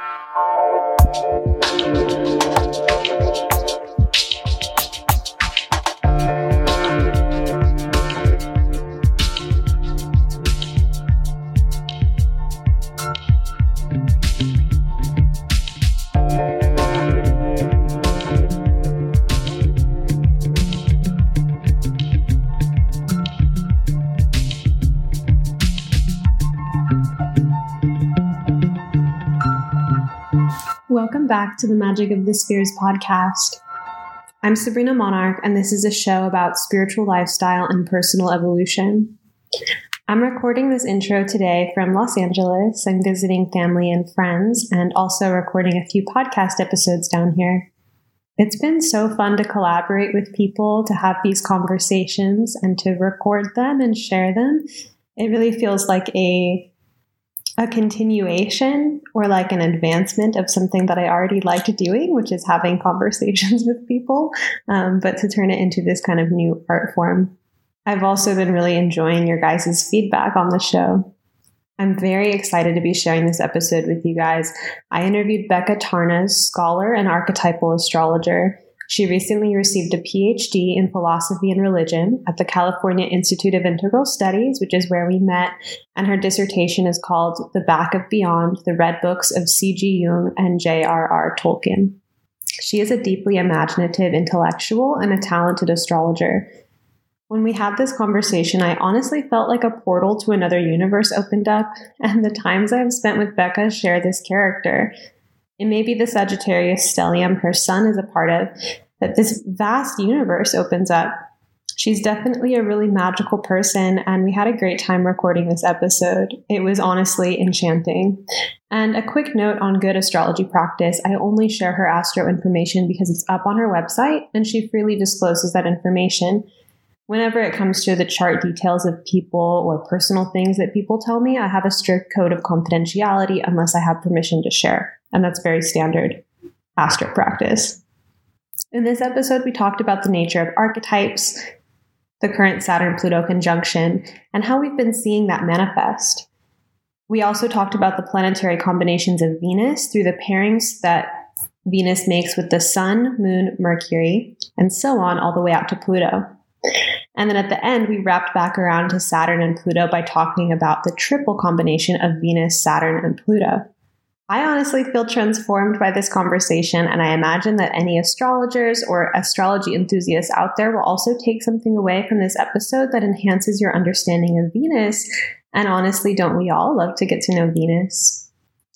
Thank you. To the Magic of the Spheres podcast. I'm Sabrina Monarch, and this is a show about spiritual lifestyle and personal evolution. I'm recording this intro today from Los Angeles. I'm visiting family and friends, and also recording a few podcast episodes down here. It's been so fun to collaborate with people, to have these conversations, and to record them and share them. It really feels like a a continuation or like an advancement of something that I already liked doing, which is having conversations with people, um, but to turn it into this kind of new art form. I've also been really enjoying your guys' feedback on the show. I'm very excited to be sharing this episode with you guys. I interviewed Becca Tarnas, scholar and archetypal astrologer. She recently received a PhD in philosophy and religion at the California Institute of Integral Studies, which is where we met, and her dissertation is called The Back of Beyond The Red Books of C.G. Jung and J.R.R. Tolkien. She is a deeply imaginative intellectual and a talented astrologer. When we had this conversation, I honestly felt like a portal to another universe opened up, and the times I've spent with Becca share this character. It may be the Sagittarius stellium her sun is a part of, that this vast universe opens up. She's definitely a really magical person, and we had a great time recording this episode. It was honestly enchanting. And a quick note on good astrology practice I only share her astro information because it's up on her website, and she freely discloses that information. Whenever it comes to the chart details of people or personal things that people tell me, I have a strict code of confidentiality unless I have permission to share. And that's very standard astro practice. In this episode, we talked about the nature of archetypes, the current Saturn Pluto conjunction, and how we've been seeing that manifest. We also talked about the planetary combinations of Venus through the pairings that Venus makes with the Sun, Moon, Mercury, and so on, all the way out to Pluto. And then at the end, we wrapped back around to Saturn and Pluto by talking about the triple combination of Venus, Saturn, and Pluto. I honestly feel transformed by this conversation, and I imagine that any astrologers or astrology enthusiasts out there will also take something away from this episode that enhances your understanding of Venus. And honestly, don't we all love to get to know Venus?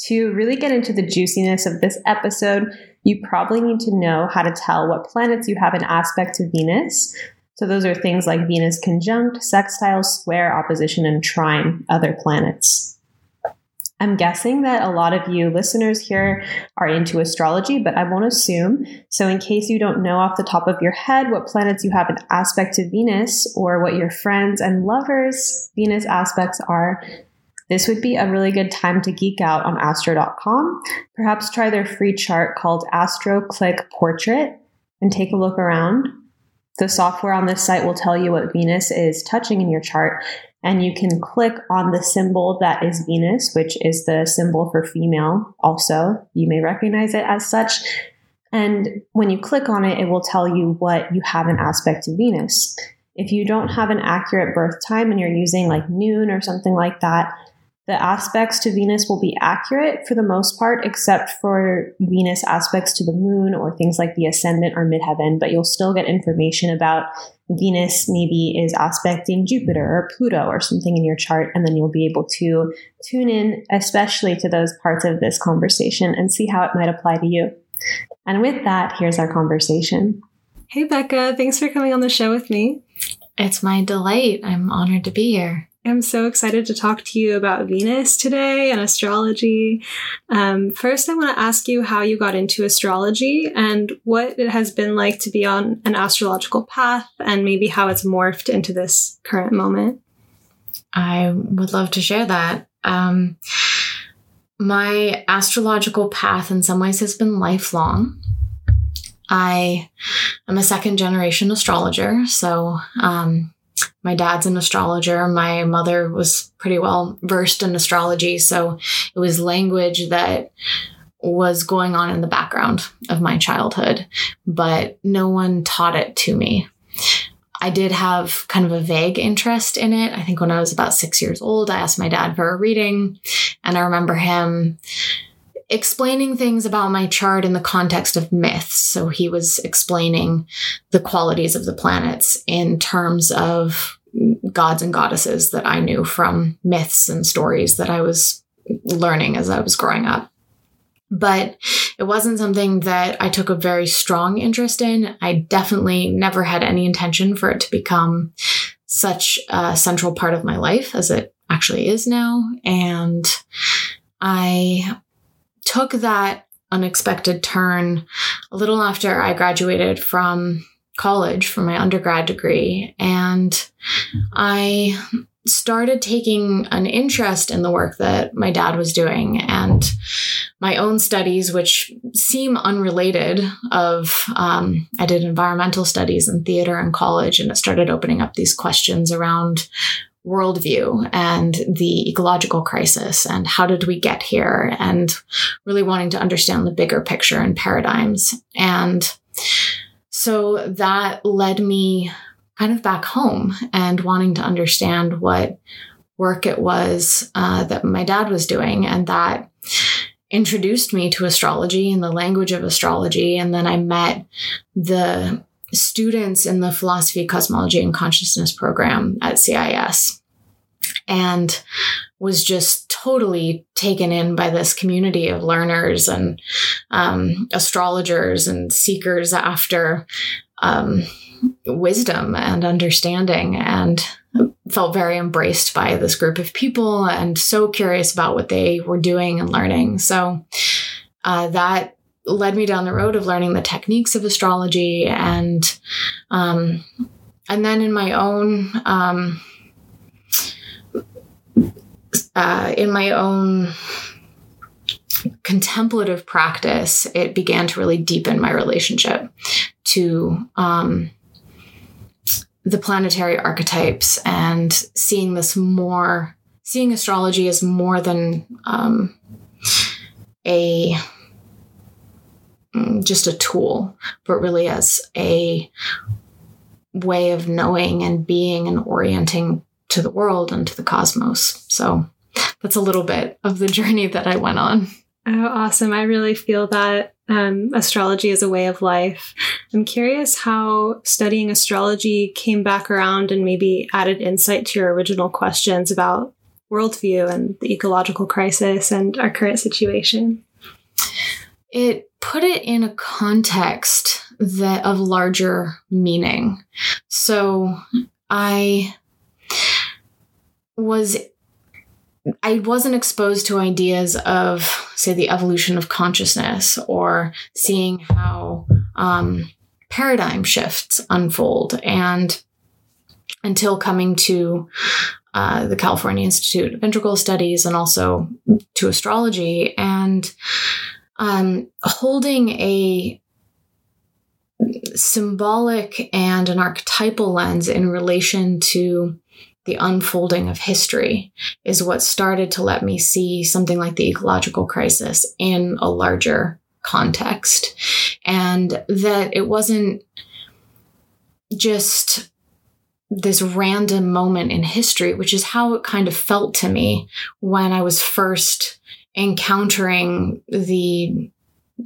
To really get into the juiciness of this episode, you probably need to know how to tell what planets you have an aspect to Venus. So, those are things like Venus conjunct, sextile, square, opposition, and trine other planets. I'm guessing that a lot of you listeners here are into astrology, but I won't assume. So, in case you don't know off the top of your head what planets you have an aspect to Venus or what your friends and lovers' Venus aspects are, this would be a really good time to geek out on astro.com. Perhaps try their free chart called AstroClick Portrait and take a look around. The software on this site will tell you what Venus is touching in your chart and you can click on the symbol that is Venus, which is the symbol for female. Also, you may recognize it as such. And when you click on it, it will tell you what you have an aspect to Venus. If you don't have an accurate birth time and you're using like noon or something like that, the aspects to Venus will be accurate for the most part, except for Venus aspects to the moon or things like the ascendant or midheaven, but you'll still get information about Venus maybe is aspecting Jupiter or Pluto or something in your chart, and then you'll be able to tune in, especially to those parts of this conversation, and see how it might apply to you. And with that, here's our conversation. Hey, Becca, thanks for coming on the show with me. It's my delight. I'm honored to be here. I'm so excited to talk to you about Venus today and astrology. Um, first, I want to ask you how you got into astrology and what it has been like to be on an astrological path and maybe how it's morphed into this current moment. I would love to share that. Um, my astrological path, in some ways, has been lifelong. I am a second generation astrologer, so um, my dad's an astrologer. My mother was pretty well versed in astrology. So it was language that was going on in the background of my childhood, but no one taught it to me. I did have kind of a vague interest in it. I think when I was about six years old, I asked my dad for a reading, and I remember him explaining things about my chart in the context of myths. So he was explaining the qualities of the planets in terms of gods and goddesses that I knew from myths and stories that I was learning as I was growing up. But it wasn't something that I took a very strong interest in. I definitely never had any intention for it to become such a central part of my life as it actually is now. And I took that unexpected turn a little after I graduated from college for my undergrad degree. And I started taking an interest in the work that my dad was doing and my own studies which seem unrelated of um, i did environmental studies in theater in college and it started opening up these questions around worldview and the ecological crisis and how did we get here and really wanting to understand the bigger picture and paradigms and so that led me kind of back home and wanting to understand what work it was uh, that my dad was doing. And that introduced me to astrology and the language of astrology. And then I met the students in the philosophy, cosmology, and consciousness program at CIIS and was just totally taken in by this community of learners and um, astrologers and seekers after um, wisdom and understanding and felt very embraced by this group of people and so curious about what they were doing and learning. So uh, that led me down the road of learning the techniques of astrology and um, and then in my own um, uh, in my own contemplative practice, it began to really deepen my relationship to um, the planetary archetypes and seeing this more, seeing astrology as more than um, a just a tool, but really as a way of knowing and being and orienting to the world and to the cosmos. So that's a little bit of the journey that I went on. Oh, awesome. I really feel that um, astrology is a way of life. I'm curious how studying astrology came back around and maybe added insight to your original questions about worldview and the ecological crisis and our current situation. It put it in a context that of larger meaning. So I was I wasn't exposed to ideas of, say, the evolution of consciousness or seeing how um, paradigm shifts unfold. And until coming to uh, the California Institute of Integral Studies and also to astrology and um, holding a symbolic and an archetypal lens in relation to the unfolding of history is what started to let me see something like the ecological crisis in a larger context. And that it wasn't just this random moment in history, which is how it kind of felt to me when I was first encountering the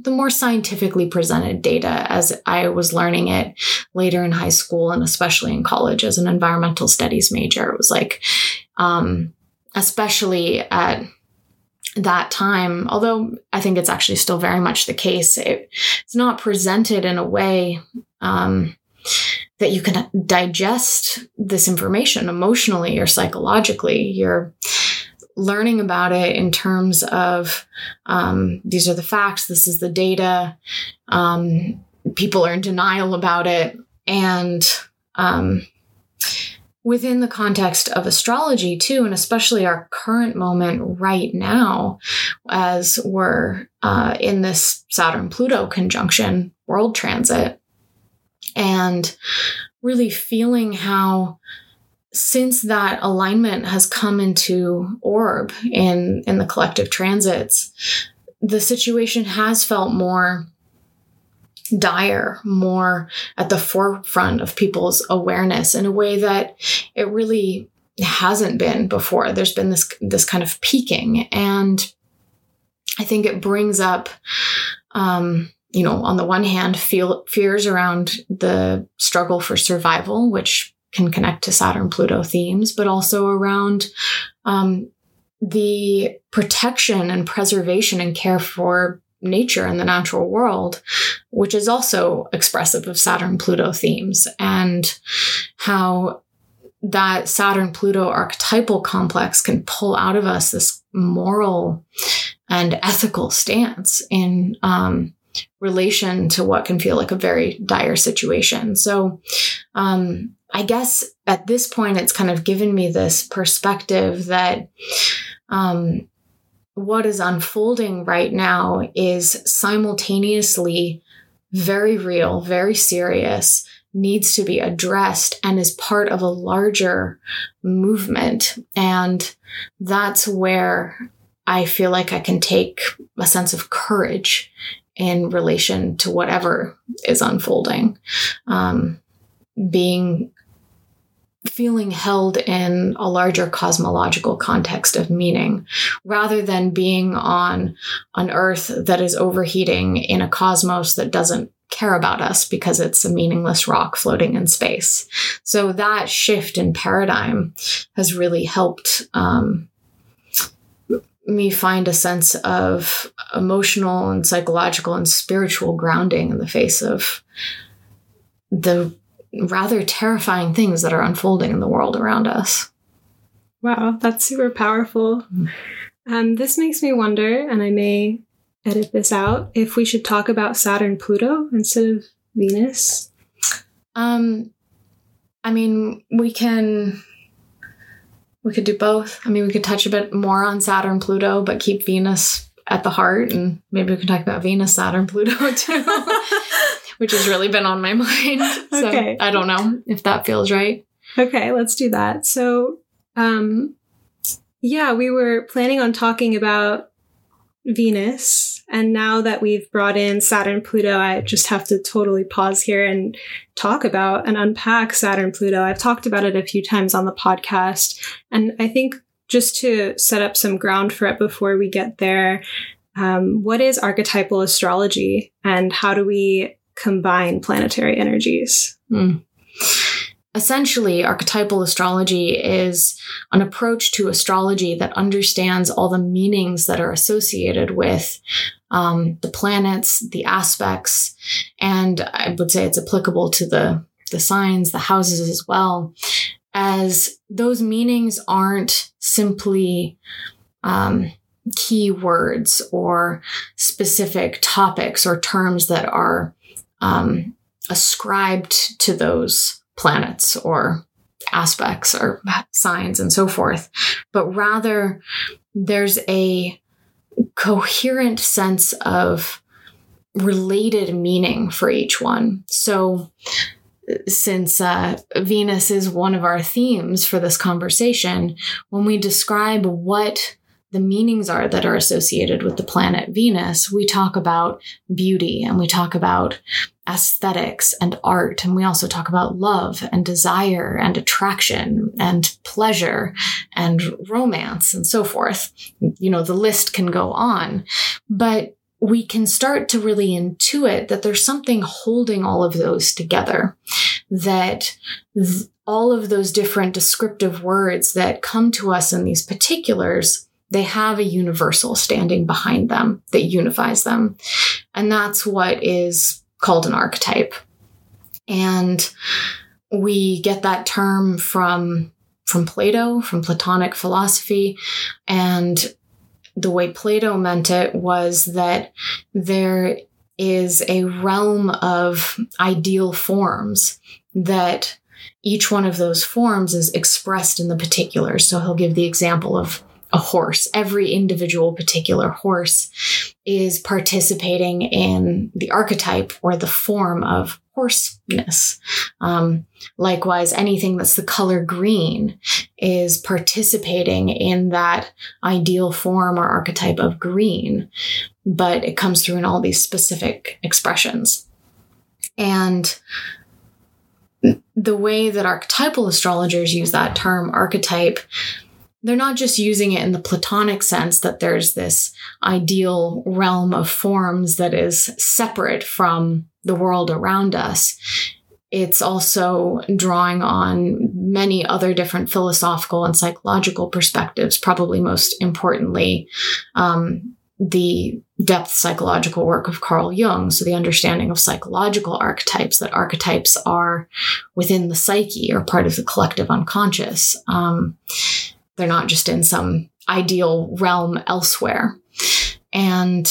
the more scientifically presented data as I was learning it later in high school and especially in college as an environmental studies major. It was like, um, especially at that time, although I think it's actually still very much the case, it, it's not presented in a way um, that you can digest this information emotionally or psychologically. You're learning about it in terms of um, these are the facts, this is the data. Um, people are in denial about it. And um, within the context of astrology, too, and especially our current moment right now, as we're uh, in this Saturn Pluto conjunction world transit, and really feeling how since that alignment has come into orb in in the collective transits the situation has felt more dire, more at the forefront of people's awareness in a way that it really hasn't been before. There's been this this kind of peaking, and I think it brings up, um, you know, on the one hand, feel, fears around the struggle for survival, which can connect to Saturn Pluto themes, but also around um, the protection and preservation and care for nature and the natural world, which is also expressive of Saturn Pluto themes, and how that Saturn Pluto archetypal complex can pull out of us this moral and ethical stance in um, relation to what can feel like a very dire situation. So, um, I guess at this point, it's kind of given me this perspective that um, what is unfolding right now is simultaneously very real, very serious, needs to be addressed, and is part of a larger movement. And that's where I feel like I can take a sense of courage in relation to whatever is unfolding. Um, being feeling held in a larger cosmological context of meaning rather than being on an earth that is overheating in a cosmos that doesn't care about us because it's a meaningless rock floating in space. So that shift in paradigm has really helped um, me find a sense of emotional and psychological and spiritual grounding in the face of the rather terrifying things that are unfolding in the world around us. Wow, that's super powerful. Um, this makes me wonder, and I may edit this out, if we should talk about Saturn Pluto instead of Venus. Um, I mean, we can we could do both. I mean, we could touch a bit more on Saturn Pluto, but keep Venus at the heart, and maybe we can talk about Venus, Saturn, Pluto too. which has really been on my mind. So okay. I don't know if that feels right. Okay, let's do that. So, um, yeah, we were planning on talking about Venus. And now that we've brought in Saturn Pluto, I just have to totally pause here and talk about and unpack Saturn Pluto. I've talked about it a few times on the podcast. And I think just to set up some ground for it before we get there, um, what is archetypal astrology and how do we combine planetary energies. Mm. Essentially, archetypal astrology is an approach to astrology that understands all the meanings that are associated with um, the planets, the aspects, and I would say it's applicable to the the signs, the houses as well, as those meanings aren't simply um, keywords or specific topics or terms that are um, ascribed to those planets or aspects or signs and so forth, but rather there's a coherent sense of related meaning for each one. So, since uh, Venus is one of our themes for this conversation, when we describe what the meanings are that are associated with the planet Venus, we talk about beauty and we talk about aesthetics and art. And we also talk about love and desire and attraction and pleasure and romance and so forth. You know, the list can go on, but we can start to really intuit that there's something holding all of those together, that th- all of those different descriptive words that come to us in these particulars they have a universal standing behind them that unifies them. And that's what is called an archetype. And we get that term from from Plato, from Platonic philosophy, and the way Plato meant it was that there is a realm of ideal forms that each one of those forms is expressed in the particulars. So he'll give the example of a horse. Every individual particular horse is participating in the archetype or the form of horseness. Um, likewise, anything that's the color green is participating in that ideal form or archetype of green. but it comes through in all these specific expressions. And the way that archetypal astrologers use that term archetype, they're not just using it in the Platonic sense that there's this ideal realm of forms that is separate from the world around us. It's also drawing on many other different philosophical and psychological perspectives, probably most importantly, um, the depth psychological work of Carl Jung. So the understanding of psychological archetypes, that archetypes are within the psyche or part of the collective unconscious. Um, they're not just in some ideal realm elsewhere. And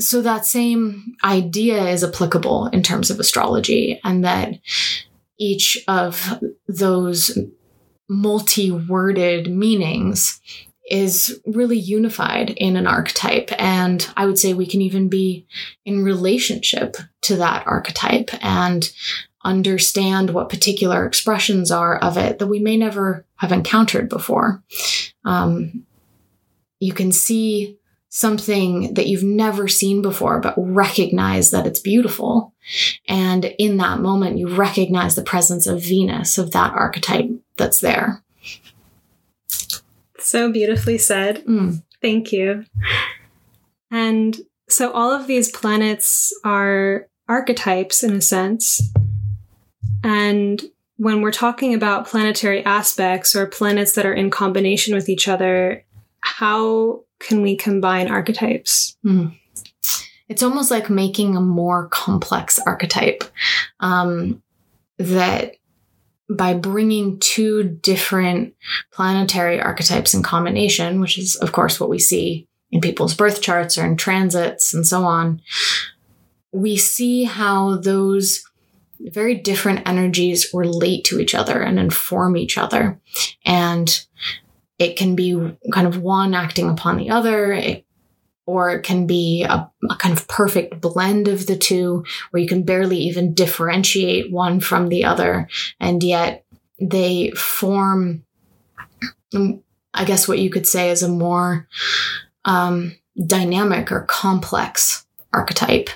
so that same idea is applicable in terms of astrology and that each of those multi-worded meanings is really unified in an archetype. And I would say we can even be in relationship to that archetype and understand what particular expressions are of it that we may never have encountered before. Um, you can see something that you've never seen before, but recognize that it's beautiful. And in that moment, you recognize the presence of Venus, of that archetype that's there. So beautifully said. Mm. Thank you. And so all of these planets are archetypes in a sense. And when we're talking about planetary aspects or planets that are in combination with each other, how can we combine archetypes? Mm. It's almost like making a more complex archetype um, that by bringing two different planetary archetypes in combination, which is, of course, what we see in people's birth charts or in transits and so on, we see how those very different energies relate to each other and inform each other. And it can be kind of one acting upon the other. It or it can be a, a, kind of perfect blend of the two where you can barely even differentiate one from the other. And yet they form, I guess what you could say is a more um, dynamic or complex archetype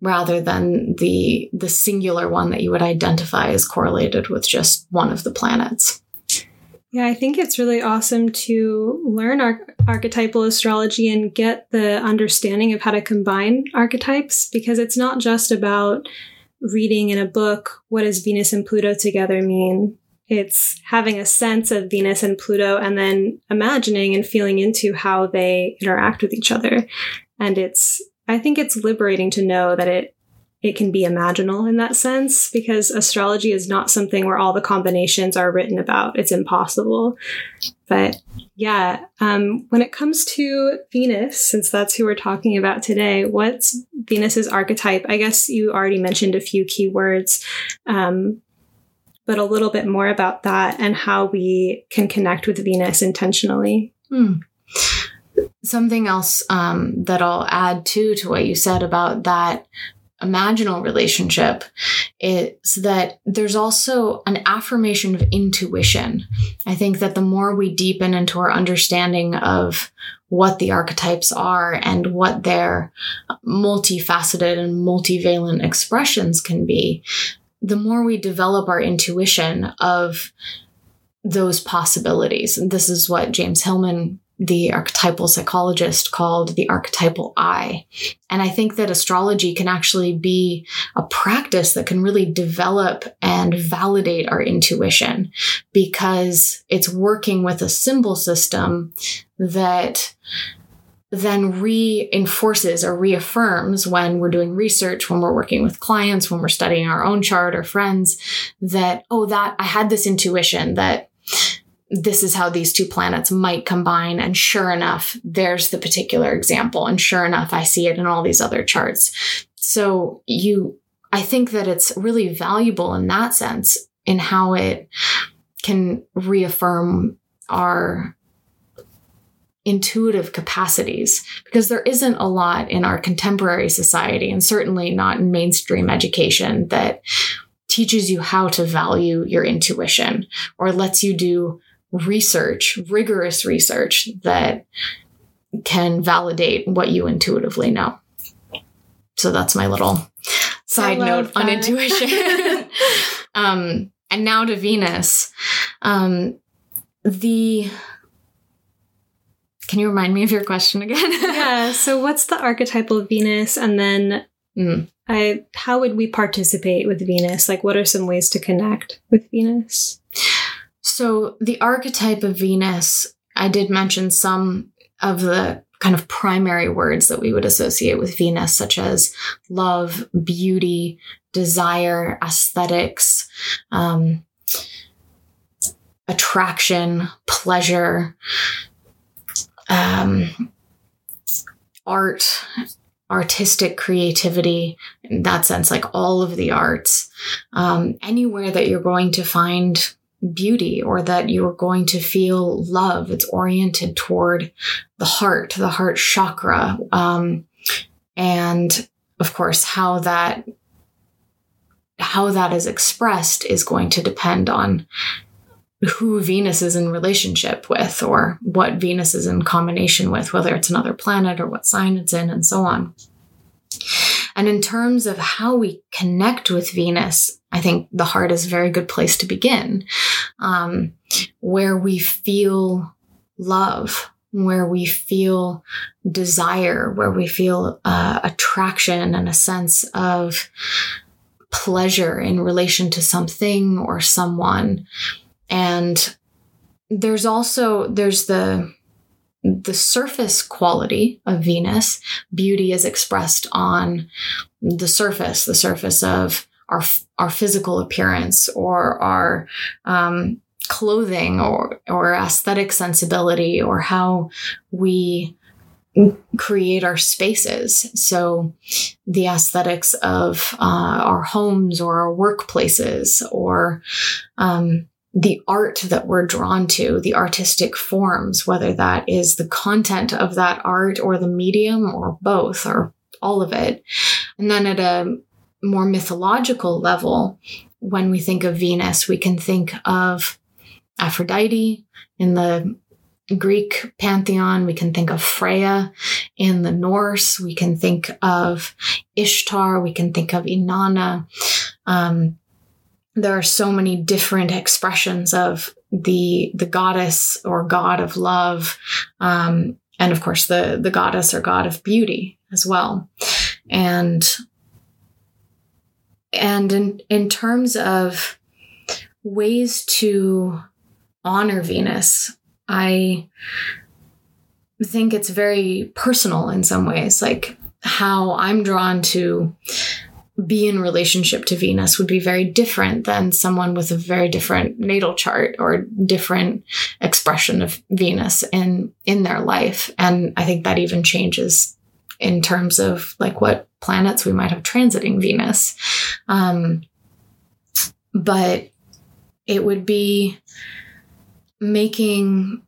rather than the the singular one that you would identify as correlated with just one of the planets. Yeah, I think it's really awesome to learn ar- archetypal astrology and get the understanding of how to combine archetypes because it's not just about reading in a book what does Venus and Pluto together mean. It's having a sense of Venus and Pluto and then imagining and feeling into how they interact with each other. And it's, I think it's liberating to know that it it can be imaginal in that sense because astrology is not something where all the combinations are written about. It's impossible. But yeah, um, when it comes to Venus, since that's who we're talking about today, what's Venus's archetype? I guess you already mentioned a few key words, um, but a little bit more about that and how we can connect with Venus intentionally. Hmm. Something else um, that I'll add too to what you said about that imaginal relationship is that there's also an affirmation of intuition. I think that the more we deepen into our understanding of what the archetypes are and what their multifaceted and multivalent expressions can be, the more we develop our intuition of those possibilities. And this is what James Hillman the archetypal psychologist called the archetypal eye. And I think that astrology can actually be a practice that can really develop and validate our intuition because it's working with a symbol system that then reinforces or reaffirms when we're doing research, when we're working with clients, when we're studying our own chart or friends that, oh, that I had this intuition that this is how these two planets might combine. And sure enough, there's the particular example. And sure enough, I see it in all these other charts. So you, I think that it's really valuable in that sense in how it can reaffirm our intuitive capacities because there isn't a lot in our contemporary society and certainly not in mainstream education that teaches you how to value your intuition or lets you do research, rigorous research that can validate what you intuitively know. So that's my little side note on intuition. um, and now to Venus. Um, the can you remind me of your question again? yeah. So, what's the archetypal Venus? And then, mm. I, how would we participate with Venus? Like, what are some ways to connect with Venus? So, the archetype of Venus, I did mention some of the kind of primary words that we would associate with Venus, such as love, beauty, desire, aesthetics, um, attraction, pleasure, um, art, artistic creativity, in that sense, like all of the arts, um, anywhere that you're going to find beauty or that you're going to feel love. It's oriented toward the heart, the heart chakra. Um, and of course, how that how that is expressed is going to depend on who Venus is in relationship with or what Venus is in combination with, whether it's another planet or what sign it's in, and so on. And in terms of how we connect with Venus, I think the heart is a very good place to begin, um, where we feel love, where we feel desire, where we feel uh, attraction and a sense of pleasure in relation to something or someone. And there's also there's the the surface quality of Venus, beauty is expressed on the surface, the surface of our our physical appearance or our um, clothing or or aesthetic sensibility or how we create our spaces. So the aesthetics of uh, our homes or our workplaces or um, the art that we're drawn to, the artistic forms, whether that is the content of that art or the medium or both or all of it. And then at a more mythological level, when we think of Venus, we can think of Aphrodite in the Greek pantheon. We can think of Freya in the Norse. We can think of Ishtar. We can think of Inanna. Um, there are so many different expressions of the the goddess or god of love um, and of course the the goddess or god of beauty as well. And and in in terms of ways to honor venus i think it's very personal in some ways like how i'm drawn to be in relationship to Venus would be very different than someone with a very different natal chart or different expression of Venus in in their life. And I think that even changes in terms of like what planets we might have transiting Venus. Um, but it would be making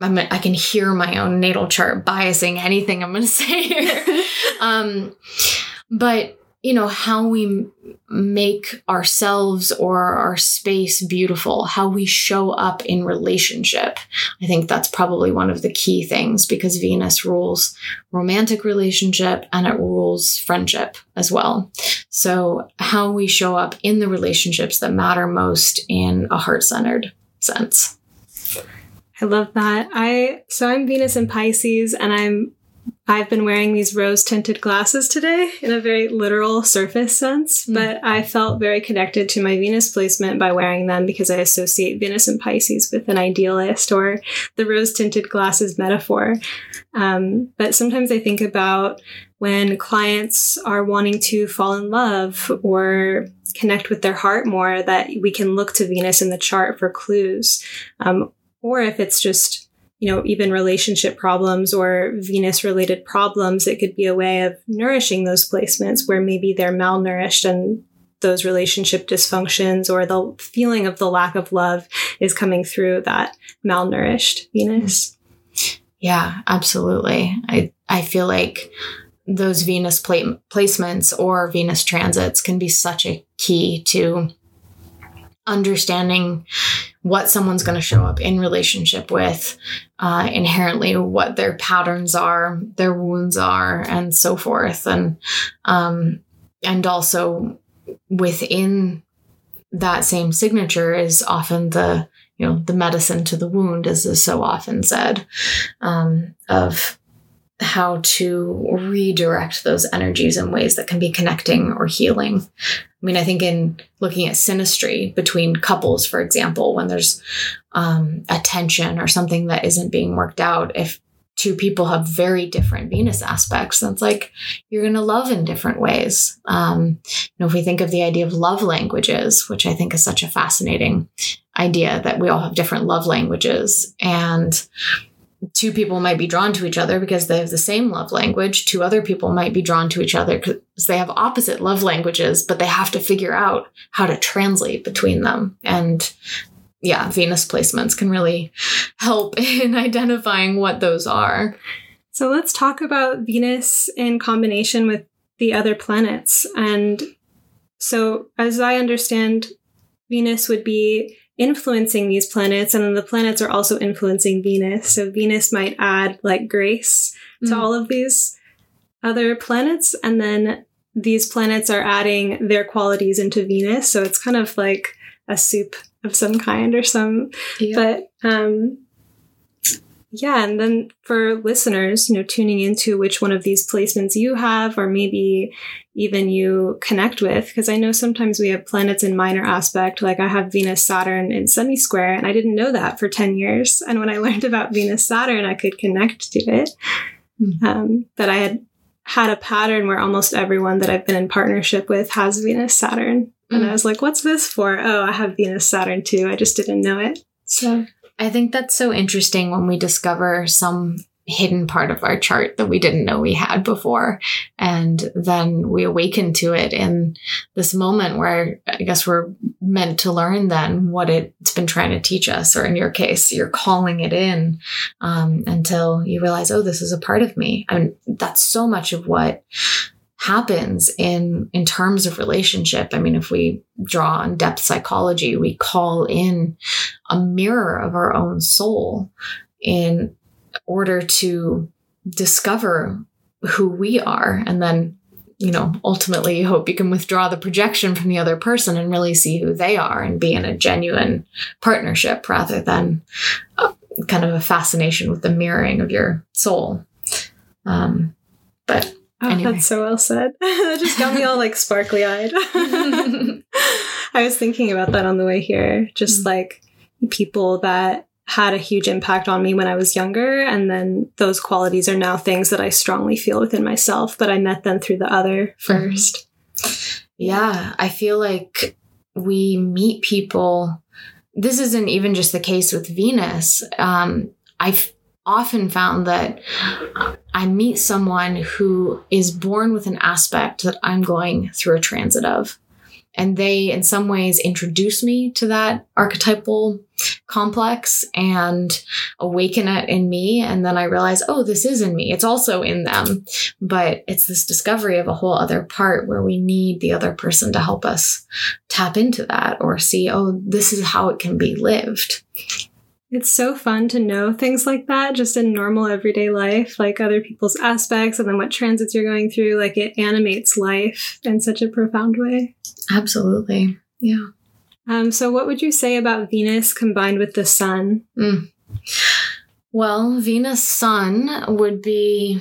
I mean, I can hear my own natal chart biasing anything I'm going to say here. um, but you know, how we make ourselves or our space beautiful, how we show up in relationship. I think that's probably one of the key things because Venus rules romantic relationship and it rules friendship as well. So, how we show up in the relationships that matter most in a heart centered sense. I love that. I so I'm Venus in Pisces and I'm I've been wearing these rose tinted glasses today in a very literal surface sense, mm. but I felt very connected to my Venus placement by wearing them because I associate Venus and Pisces with an idealist or the rose tinted glasses metaphor. Um, but sometimes I think about when clients are wanting to fall in love or connect with their heart more, that we can look to Venus in the chart for clues. Um, or if it's just you know, even relationship problems or Venus related problems, it could be a way of nourishing those placements where maybe they're malnourished and those relationship dysfunctions or the feeling of the lack of love is coming through that malnourished Venus. Yeah, absolutely. I, I feel like those Venus placements or Venus transits can be such a key to understanding what someone's going to show up in relationship with, uh, inherently what their patterns are, their wounds are, and so forth, and um, and also within that same signature is often the you know the medicine to the wound, as is so often said, um, of how to redirect those energies in ways that can be connecting or healing. I mean, I think in looking at synastry between couples, for example, when there's um, a tension or something that isn't being worked out, if two people have very different Venus aspects, then it's like you're going to love in different ways. Um, you know, if we think of the idea of love languages, which I think is such a fascinating idea that we all have different love languages and two people might be drawn to each other because they have the same love language. Two other people might be drawn to each other because they have opposite love languages, but they have to figure out how to translate between them. And yeah, Venus placements can really help in identifying what those are. So let's talk about Venus in combination with the other planets. And so, as I understand, Venus would be influencing these planets, and then the planets are also influencing Venus. So Venus might add like grace to mm. all of these other planets, and then these planets are adding their qualities into Venus. So it's kind of like a soup of some kind or some, yeah. but um, yeah, and then for listeners, you know, tuning into which one of these placements you have, or maybe even you connect with, because I know sometimes we have planets in minor aspect, like I have Venus Saturn in semi square, and I didn't know that for 10 years. And when I learned about Venus Saturn, I could connect to it. Mm-hmm. Um, that I had had a pattern where almost everyone that I've been in partnership with has Venus Saturn. And mm. I was like, what's this for? Oh, I have Venus Saturn too. I just didn't know it. So I think that's so interesting when we discover some hidden part of our chart that we didn't know we had before. And then we awaken to it in this moment where I guess we're meant to learn then what it's been trying to teach us, or in your case, you're calling it in um, until you realize, oh, this is a part of me. I mean, that's so much of what happens in in terms of relationship. I mean if we draw on depth psychology we call in a mirror of our own soul in order to discover who we are and then you know ultimately you hope you can withdraw the projection from the other person and really see who they are and be in a genuine partnership rather than a, kind of a fascination with the mirroring of your soul. Um, but Oh, anyway. that's so well said. that just got me all like sparkly eyed. I was thinking about that on the way here. Just mm-hmm. like people that had a huge impact on me when I was younger. And then those qualities are now things that I strongly feel within myself, but I met them through the other 1st mm-hmm. Yeah. I feel like we meet people. This isn't even just the case with Venus. Um, I've often found that I meet someone who is born with an aspect that I'm going through a transit of. And they, in some ways, introduce me to that archetypal complex and awaken it in me. And then I realize, oh, this is in me. It's also in them. But it's this discovery of a whole other part where we need the other person to help us tap into that or see, oh, this is how it can be lived. It's so fun to know things like that just in normal everyday life, like other people's aspects and then what transits you're going through. Like it animates life in such a profound way. Absolutely. Yeah. Um, so, what would you say about Venus combined with the sun? Mm. Well, Venus Sun would be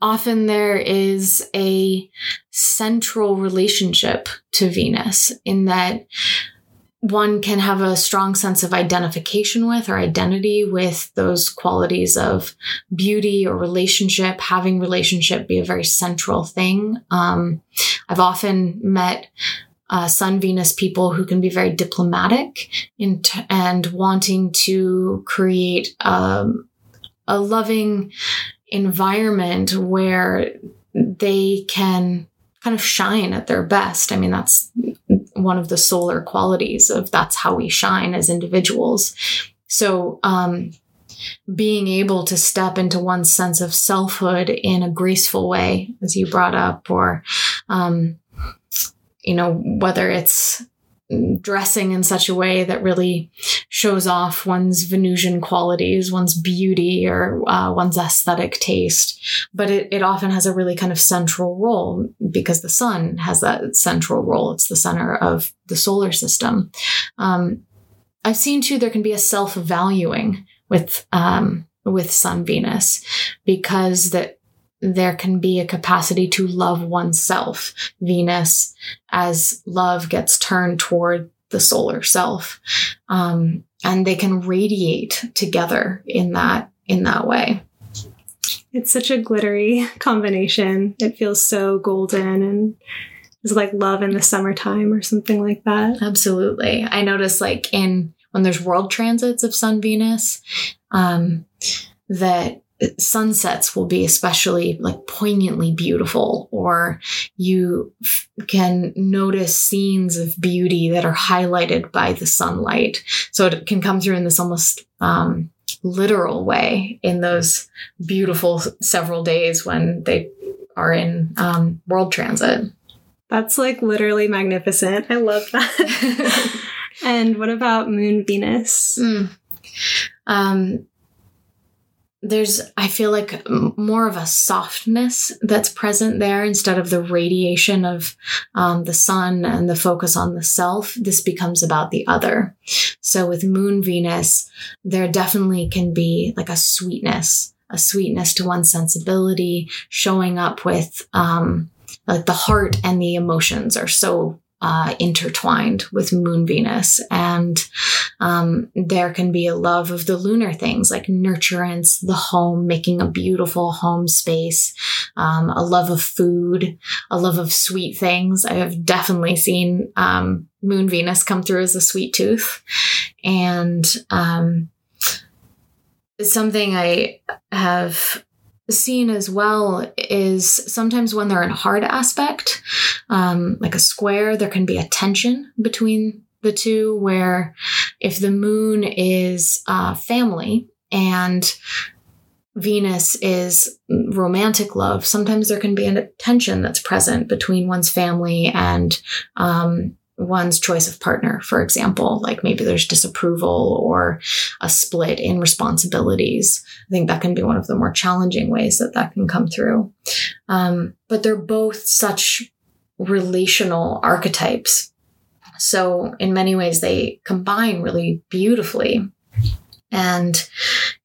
often there is a central relationship to Venus in that one can have a strong sense of identification with or identity with those qualities of beauty or relationship, having relationship be a very central thing. Um, I've often met uh, Sun Venus people who can be very diplomatic t- and wanting to create um, a loving environment where they can kind of shine at their best. I mean, that's one of the solar qualities of that's how we shine as individuals. So, um, being able to step into one's sense of selfhood in a graceful way, as you brought up, or, um, you know, whether it's dressing in such a way that really shows off one's Venusian qualities, one's beauty, or uh, one's aesthetic taste. But it, it often has a really kind of central role because the sun has that central role. It's the center of the solar system. Um, I've seen too, there can be a self valuing with, um, with Sun Venus because that there can be a capacity to love oneself. Venus, as love gets turned toward the solar self, um, and they can radiate together in that in that way. It's such a glittery combination. It feels so golden and it's like love in the summertime or something like that. Absolutely. I notice like in when there's world transits of Sun Venus, um, that sunsets will be especially like poignantly beautiful or you f- can notice scenes of beauty that are highlighted by the sunlight. So it can come through in this almost um, literal way in those beautiful several days when they are in um, world transit. That's like literally magnificent. I love that. And what about moon venus? Mm. um, there's i feel like more of a softness that's present there instead of the radiation of um, the sun and the focus on the self. This becomes about the other. So with moon venus there definitely can be like a sweetness a sweetness to one's sensibility showing up with um, like the heart and the emotions are so uh, intertwined with Moon Venus. And um, there can be a love of the lunar things like nurturance, the home, making a beautiful home space, um, a love of food, a love of sweet things. I have definitely seen um, Moon Venus come through as a sweet tooth. And um, something I have seen as well is sometimes when they're in hard aspect, um, like a square, there can be a tension between the two where if the moon is uh, family and Venus is romantic love, sometimes there can be a tension that's present between one's family and um, one's choice of partner, for example, like maybe there's disapproval or a split in responsibilities. I think that can be one of the more challenging ways that that can come through. Um, but they're both such relational archetypes. So in many ways, they combine really beautifully and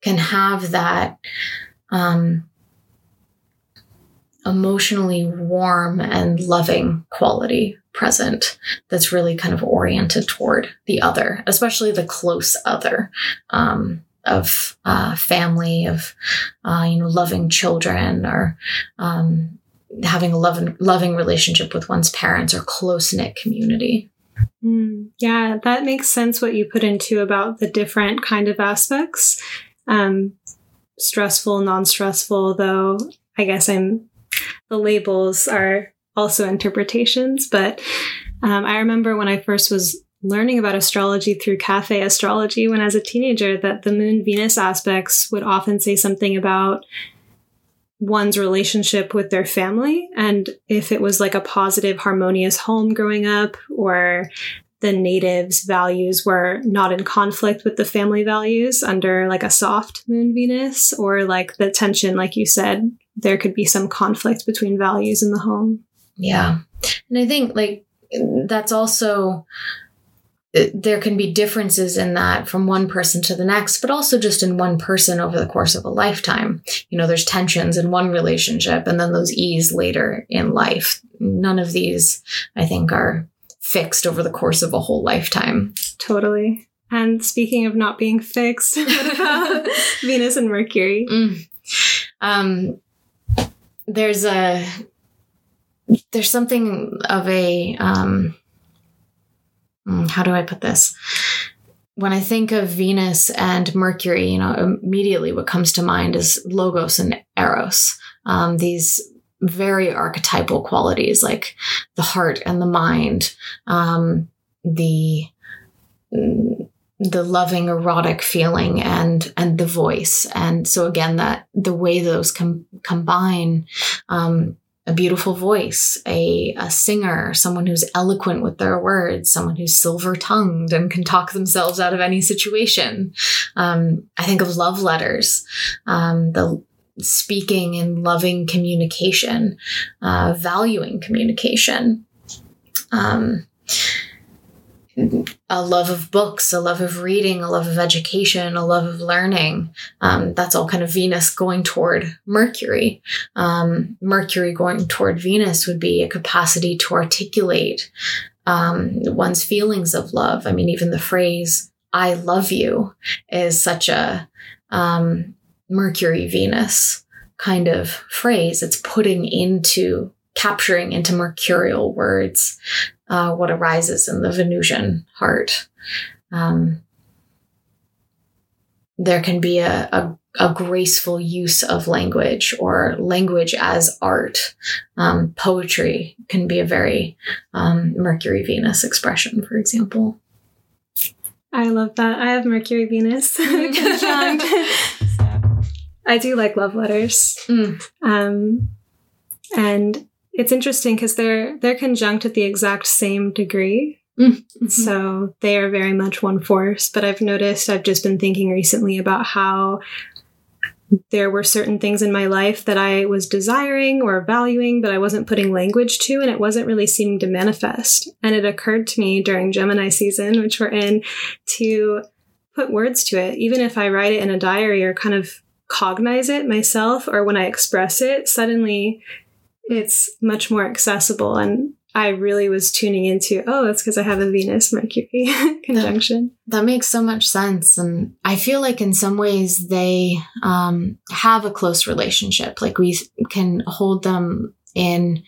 can have that, um, emotionally warm and loving quality present that's really kind of oriented toward the other, especially the close other. Um, of uh, family, of uh, you know, loving children, or um, having a loving loving relationship with one's parents, or close knit community. Mm, yeah, that makes sense. What you put into about the different kind of aspects, um, stressful, non stressful. Though I guess I'm the labels are also interpretations. But um, I remember when I first was learning about astrology through cafe astrology when I was a teenager that the moon Venus aspects would often say something about one's relationship with their family and if it was like a positive harmonious home growing up or the natives values were not in conflict with the family values under like a soft moon venus or like the tension like you said there could be some conflict between values in the home yeah. And I think like that's also uh, there can be differences in that from one person to the next, but also just in one person over the course of a lifetime. You know, there's tensions in one relationship and then those ease later in life. None of these, I think, are fixed over the course of a whole lifetime. Totally. And speaking of not being fixed, what about Venus and Mercury? Mm. Um, there's a there's something of a um, hmm, how do I put this? When I think of Venus and Mercury, you know, immediately what comes to mind is Logos and Eros. Um, these very archetypal qualities like the heart and the mind, um, the the loving erotic feeling and and the voice and so again that the way those com- combine um, a beautiful voice, a, a singer, someone who's eloquent with their words, someone who's silver tongued and can talk themselves out of any situation. Um, I think of love letters, um, the speaking and loving communication, uh, valuing communication. Um, a love of books, a love of reading, a love of education, a love of learning. Um, that's all kind of Venus going toward Mercury. Um, Mercury going toward Venus would be a capacity to articulate um, one's feelings of love. I mean, even the phrase "I love you" is such a um, Mercury Venus kind of phrase. It's putting into capturing into mercurial words uh, what arises in the Venusian heart. Um, there can be a, a, a, graceful use of language or language as art. Um, poetry can be a very um, Mercury Venus expression, for example. I love that. I have Mercury Venus conjunct. I do like love letters. Mm. Um, and it's interesting because they're they're conjunct at the exact same degree. Mm-hmm. So they are very much one force. But I've noticed I've just been thinking recently about how there were certain things in my life that I was desiring or valuing, but I wasn't putting language to, and it wasn't really seeming to manifest. And it occurred to me during Gemini season, which we're in, to put words to it. Even if I write it in a diary or kind of cognize it myself, or when I express it, suddenly it's much more accessible. And I really was tuning into, oh, that's because I have a Venus Mercury conjunction. That, that, makes so much sense. And I feel like in some ways they um, have a close relationship. Like we can hold them in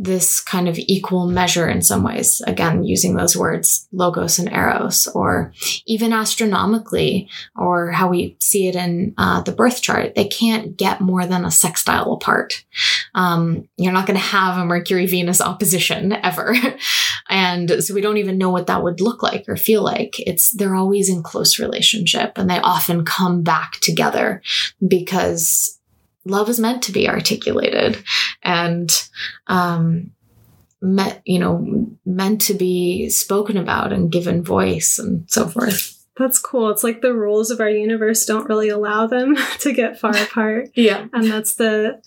this kind of equal measure in some ways. Again, using those words, logos and eros, or even astronomically, or how we see it in uh, the birth chart, they can't get more than a sextile apart. Um, you're not going to have a Mercury Venus opposition ever. and so we don't even know what that would look like or feel like. It's, they're always in close relationship and they often come back together because love is meant to be articulated and um, met, you know, meant to be spoken about and given voice and so forth. That's cool. It's like the rules of our universe don't really allow them to get far apart. yeah. And that's the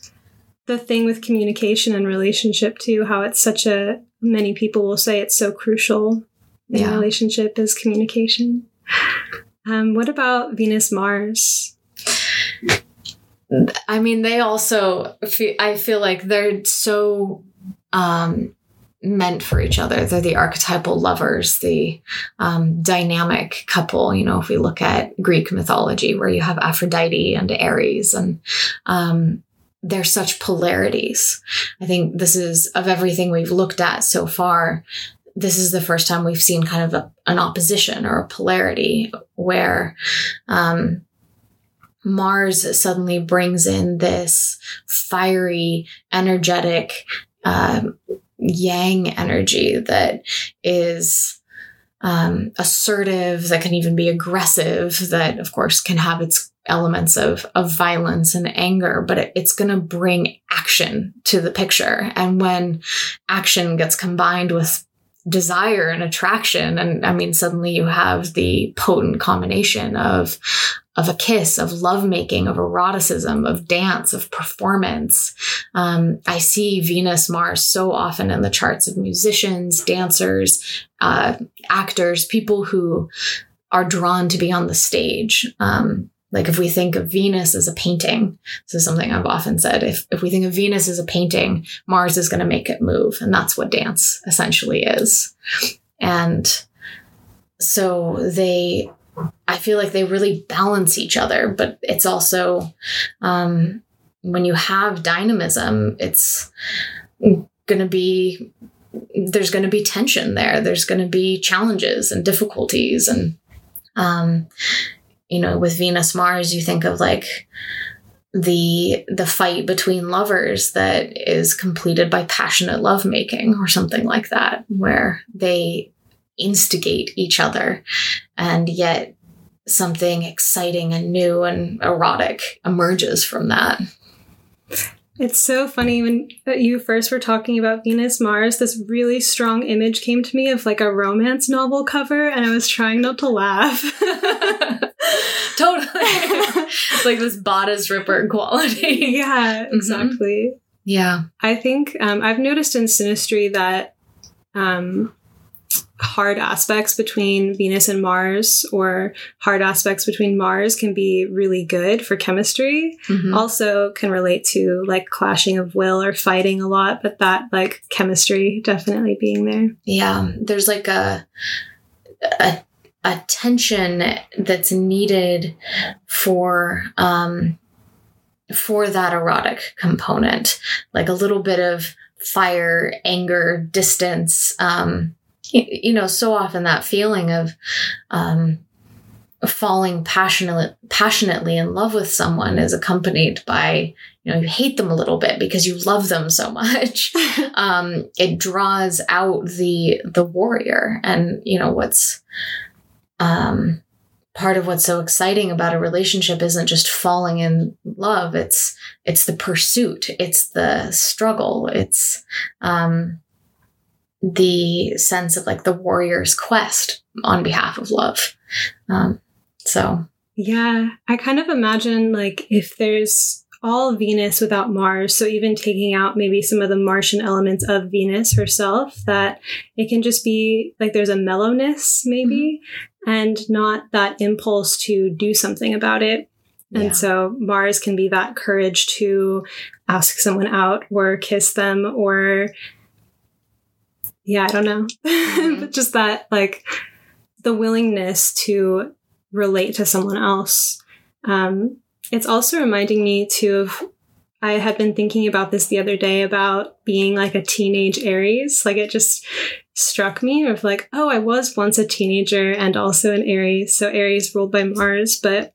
the thing with communication and relationship too, how it's such a many people will say it's so crucial in yeah. relationship is communication. Um, what about Venus Mars? I mean, they also, feel, I feel like they're so um, meant for each other. They're the archetypal lovers, the um, dynamic couple. You know, if we look at Greek mythology, where you have Aphrodite and Ares, and um, they're such polarities. I think this is, of everything we've looked at so far, this is the first time we've seen kind of a, an opposition or a polarity where um, Mars suddenly brings in this fiery, energetic, um, yang energy that is um, assertive, that can even be aggressive, that of course can have its elements of, of violence and anger, but it, it's going to bring action to the picture. And when action gets combined with desire and attraction, and I mean, suddenly you have the potent combination of of a kiss, of lovemaking, of eroticism, of dance, of performance. Um, I see Venus Mars so often in the charts of musicians, dancers, uh, actors, people who are drawn to be on the stage. Um, like if we think of Venus as a painting, this is something I've often said. If, if we think of Venus as a painting, Mars is going to make it move. And that's what dance essentially is. And so they I feel like they really balance each other, but it's also um, when you have dynamism, it's going to be there's going to be tension there. There's going to be challenges and difficulties, and um, you know, with Venus Mars, you think of like the the fight between lovers that is completed by passionate lovemaking or something like that, where they instigate each other. And yet something exciting and new and erotic emerges from that. It's so funny when you first were talking about Venus Mars, this really strong image came to me of like a romance novel cover, and I was trying not to laugh. totally. it's like this bodice ripper quality. yeah, exactly. Yeah. I think um, I've noticed in Synastry that um, hard aspects between Venus and Mars or hard aspects between Mars can be really good for chemistry. Mhm. Also can relate to like clashing of will or fighting a lot, but that like chemistry definitely being there. Yeah. There's like a, a, a tension that's needed for, um, for that erotic component, like a little bit of fire, anger, distance. Um, you, know, so often that feeling of, um, falling passionately passionately in love with someone is accompanied by you know you hate them a little bit because you love them so much. Um it draws out the the warrior and you know what's um part of what's so exciting about a relationship isn't just falling in love. It's it's the pursuit. It's the struggle. It's um the sense of like the warrior's quest on behalf of love um so Yeah, I kind of imagine like if there's all Venus without Mars, so even taking out maybe some of the Martian elements of Venus herself, that it can just be like there's a mellowness maybe and not that impulse to do something about it. And Yeah. so Mars can be that courage to ask someone out or kiss them or yeah, I don't know. Mhm. but just that like the willingness to relate to someone else. Um, it's also reminding me too of I had been thinking about this the other day about being like a teenage Aries. Like it just struck me of like, oh, I was once a teenager and also an Aries. So Aries ruled by Mars, but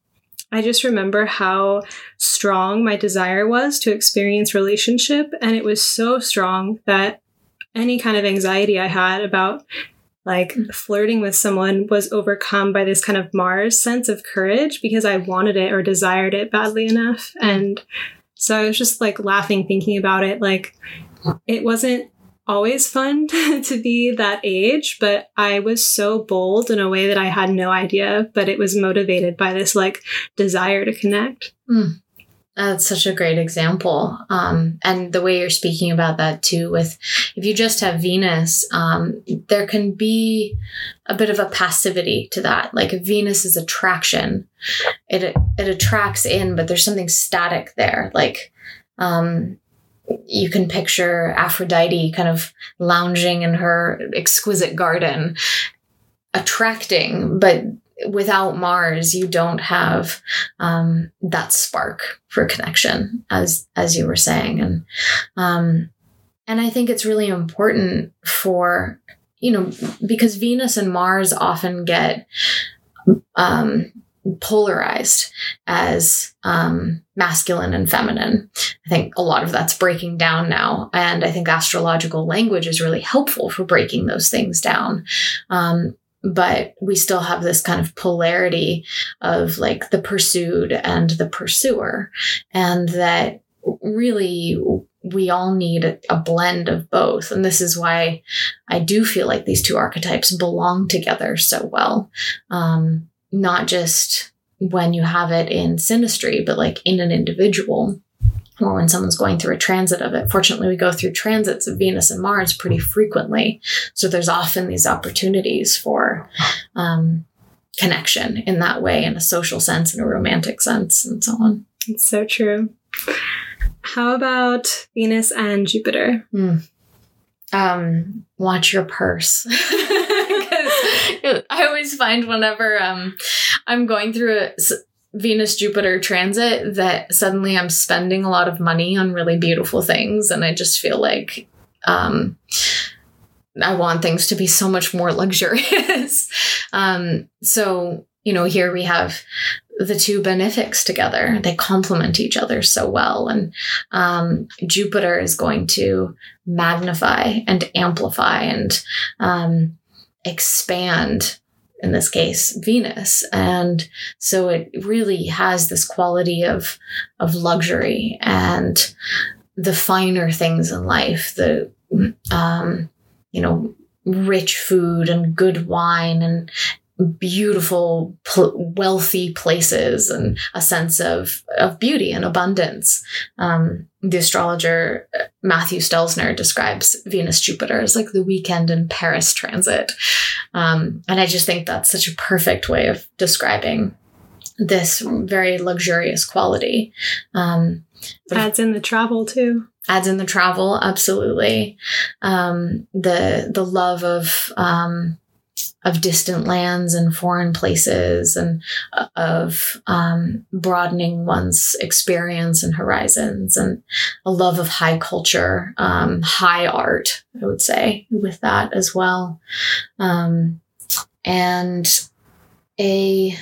I just remember how strong my desire was to experience relationship. And it was so strong that any kind of anxiety I had about like mm. flirting with someone was overcome by this kind of Mars sense of courage because I wanted it or desired it badly enough. And so I was just like laughing thinking about it. Like it wasn't always fun to be that age, but I was so bold in a way that I had no idea, but it was motivated by this like desire to connect. Mm. That's such a great example. Um, and the way you're speaking about that too, with if you just have Venus, um, there can be a bit of a passivity to that. Like Venus is attraction, it it attracts in, but there's something static there. Like um, you can picture Aphrodite kind of lounging in her exquisite garden, attracting, but without Mars, you don't have um, that spark for connection, as as you were saying, and um, and I think it's really important for you know because Venus and Mars often get um, polarized as um, masculine and feminine. I think a lot of that's breaking down now, and I think astrological language is really helpful for breaking those things down. Um, but we still have this kind of polarity of like the pursued and the pursuer and that really we all need a, blend of both. And this is why i do feel like these two archetypes belong together so well. Um, not just when you have it in synastry but like in an individual or when someone's going through a transit of it. Fortunately, we go through transits of Venus and Mars pretty frequently. So there's often these opportunities for um, connection in that way, in a social sense, in a romantic sense, and so on. It's so true. How about Venus and Jupiter? Um, watch your purse. I always find whenever um, I'm going through a Venus Jupiter transit that suddenly I'm spending a lot of money on really beautiful things, and I just feel like um, I want things to be so much more luxurious. um, so, you know, here we have the two benefics together. They complement each other so well. And um, Jupiter is going to magnify and amplify and um, expand, in this case, Venus. And so it really has this quality of, of luxury and the finer things in life, the um, you know, rich food and good wine and beautiful pl- wealthy places and a sense of of beauty and abundance. Um, the astrologer uh, matthew stelzner describes venus jupiter as like the weekend in paris transit. Um, and i just think that's such a perfect way of describing this very luxurious quality. Um, adds in the travel too. Adds in the travel absolutely. Um, the the love of um, of distant lands and foreign places and of um, broadening one's experience and horizons and a love of high culture um, high art i would say with that as well um, and a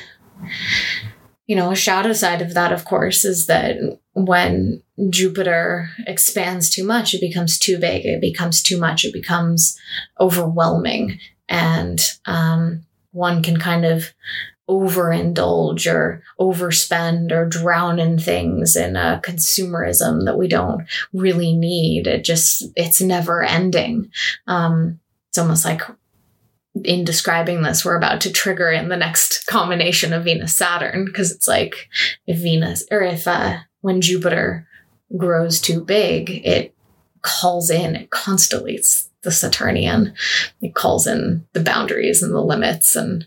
you know a shadow side of that of course is that when Jupiter expands too much, it becomes too big, it becomes too much, it becomes overwhelming. And um, one can kind of overindulge or overspend or drown in things in a consumerism that we don't really need. It just, it's never ending. Um, it's almost like in describing this, we're about to trigger in the next combination of Venus Saturn because it's like if Venus or if uh, when Jupiter grows too big, it calls in, it constellates the Saturnian. It calls in the boundaries and the limits, and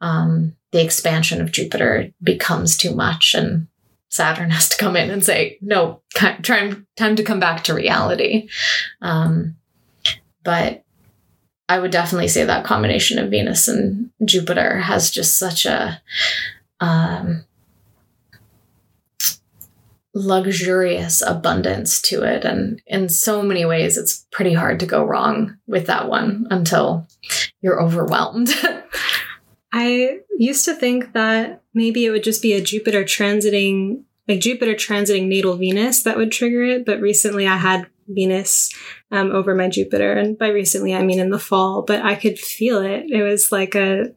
um, the expansion of Jupiter becomes too much, and Saturn has to come in and say, "No, time time to come back to reality." Um, but I would definitely say that combination of Venus and Jupiter has just such a um, luxurious abundance to it. And in so many ways, it's pretty hard to go wrong with that one until you're overwhelmed. I used to think that maybe it would just be a Jupiter transiting, like Jupiter transiting natal Venus that would trigger it. But recently I had Venus um, over my Jupiter. And by recently, I mean in the fall, but I could feel it. It was like a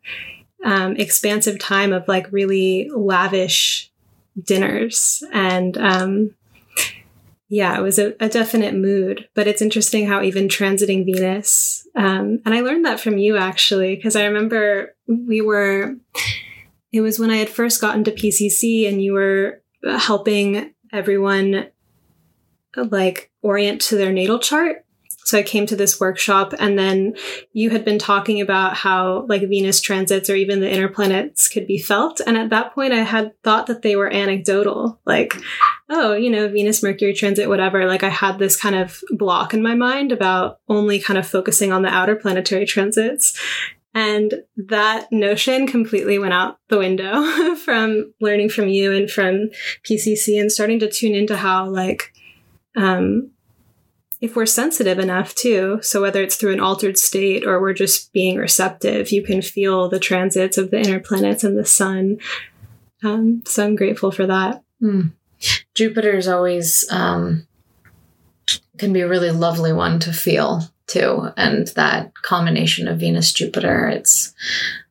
um, expansive time of like really lavish dinners and um, yeah, it was a, a, definite mood. But it's interesting how even transiting Venus, um, and I learned that from you actually, because I remember we were, it was when I had first gotten to PCC and you were helping everyone like orient to their natal chart. So I came to this workshop and then you had been talking about how like Venus transits or even the inner planets could be felt. And at that point I had thought that they were anecdotal. Like, oh, you know, Venus, Mercury transit, whatever. Like I had this kind of block in my mind about only kind of focusing on the outer planetary transits. And that notion completely went out the window from learning from you and from PCC and starting to tune into how like um, if we're sensitive enough too, so whether it's through an altered state or we're just being receptive, you can feel the transits of the inner planets and the sun. Um, so I'm grateful for that. Mm. Jupiter is always um, can be a really lovely one to feel too, and that combination of Venus Jupiter. It's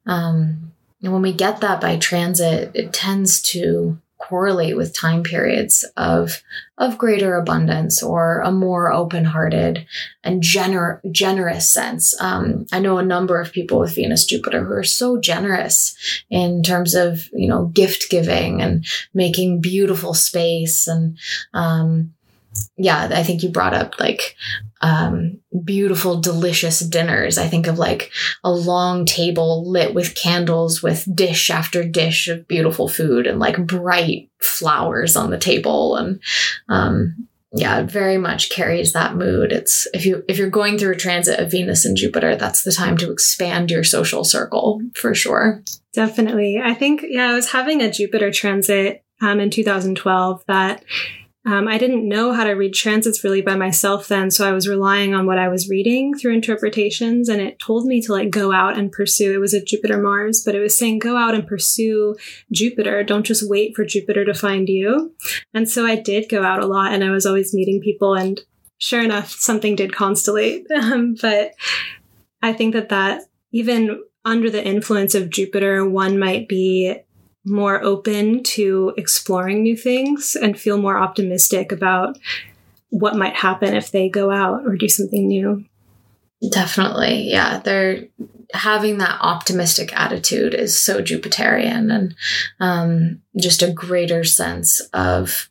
um, when we get that by transit, it tends to correlate with time periods of of greater abundance or a more open-hearted and gener- generous sense. Um, I know a number of people with Venus Jupiter who are so generous in terms of you know gift giving and making beautiful space and um, yeah, I think you brought up like um, beautiful, delicious dinners. I think of like a long table lit with candles with dish after dish of beautiful food and like bright flowers on the table. And um, yeah, it very much carries that mood. It's if you if you're going through a transit of Venus and Jupiter, that's the time to expand your social circle for sure. Definitely. I think yeah, I was having a Jupiter transit um, in 2012 that um, I didn't know how to read transits really by myself then, so I was relying on what I was reading through interpretations, and it told me to like go out and pursue. It was a Jupiter Mars, but it was saying go out and pursue Jupiter. Don't just wait for Jupiter to find you. And so I did go out a lot, and I was always meeting people, and sure enough, something did constellate. Um, but I think that that even under the influence of Jupiter, one might be more open to exploring new things and feel more optimistic about what might happen if they go out or do something new. Definitely. Yeah. They're having that optimistic attitude is so Jupiterian and um, just a greater sense of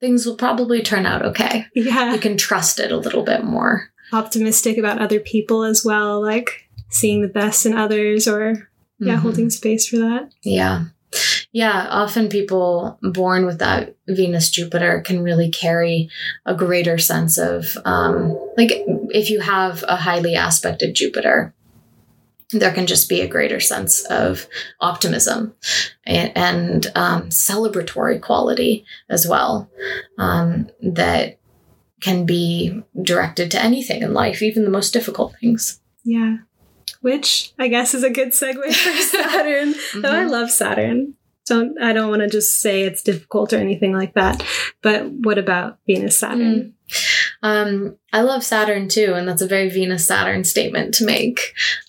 things will probably turn out okay. Yeah. You can trust it a little bit more. Optimistic about other people as well, like seeing the best in others or, yeah, Mhm. holding space for that. Yeah. Yeah, often people born with that Venus Jupiter can really carry a greater sense of, um, like, if you have a highly aspected Jupiter, there can just be a greater sense of optimism and, and um, celebratory quality as well um, that can be directed to anything in life, even the most difficult things. Yeah. Which I guess is a good segue for Saturn. Though I Mhm. love Saturn. Don't I don't want to just say it's difficult or anything like that. But what about Venus Saturn? Um, I love Saturn too, and that's a very Venus Saturn statement to make.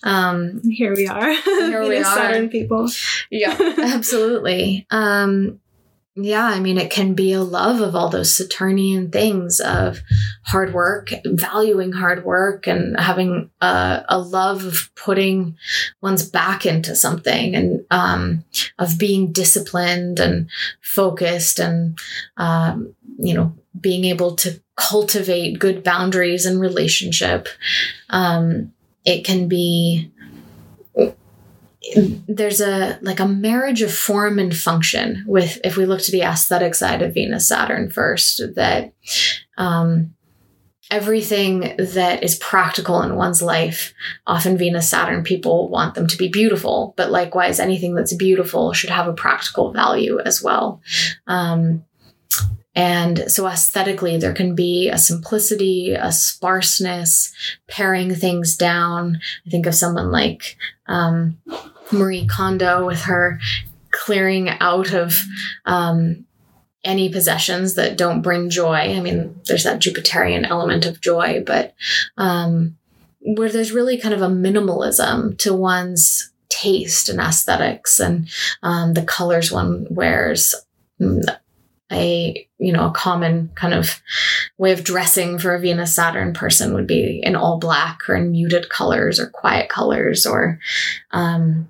Um, Here we are. Here we Venus are. Saturn people. yeah, absolutely. Um, yeah, I mean, it can be a love of all those Saturnian things of hard work, valuing hard work, and having a, a love of putting one's back into something and um, of being disciplined and focused and, um, you know, being able to cultivate good boundaries and relationship. Um, it can be there's a like a marriage of form and function with if we look to the aesthetic side of venus saturn first that um everything that is practical in one's life often venus saturn people want them to be beautiful but likewise anything that's beautiful should have a practical value as well um and so aesthetically, there can be a simplicity, a sparseness, paring things down. I think of someone like um, Marie Kondo with her clearing out of um, any possessions that don't bring joy. I mean, there's that Jupiterian element of joy, but um, where there's really kind of a minimalism to one's taste and aesthetics and um, the colors one wears. Mm, a you know a common kind of way of dressing for a venus saturn person would be in all black or in muted colors or quiet colors or um,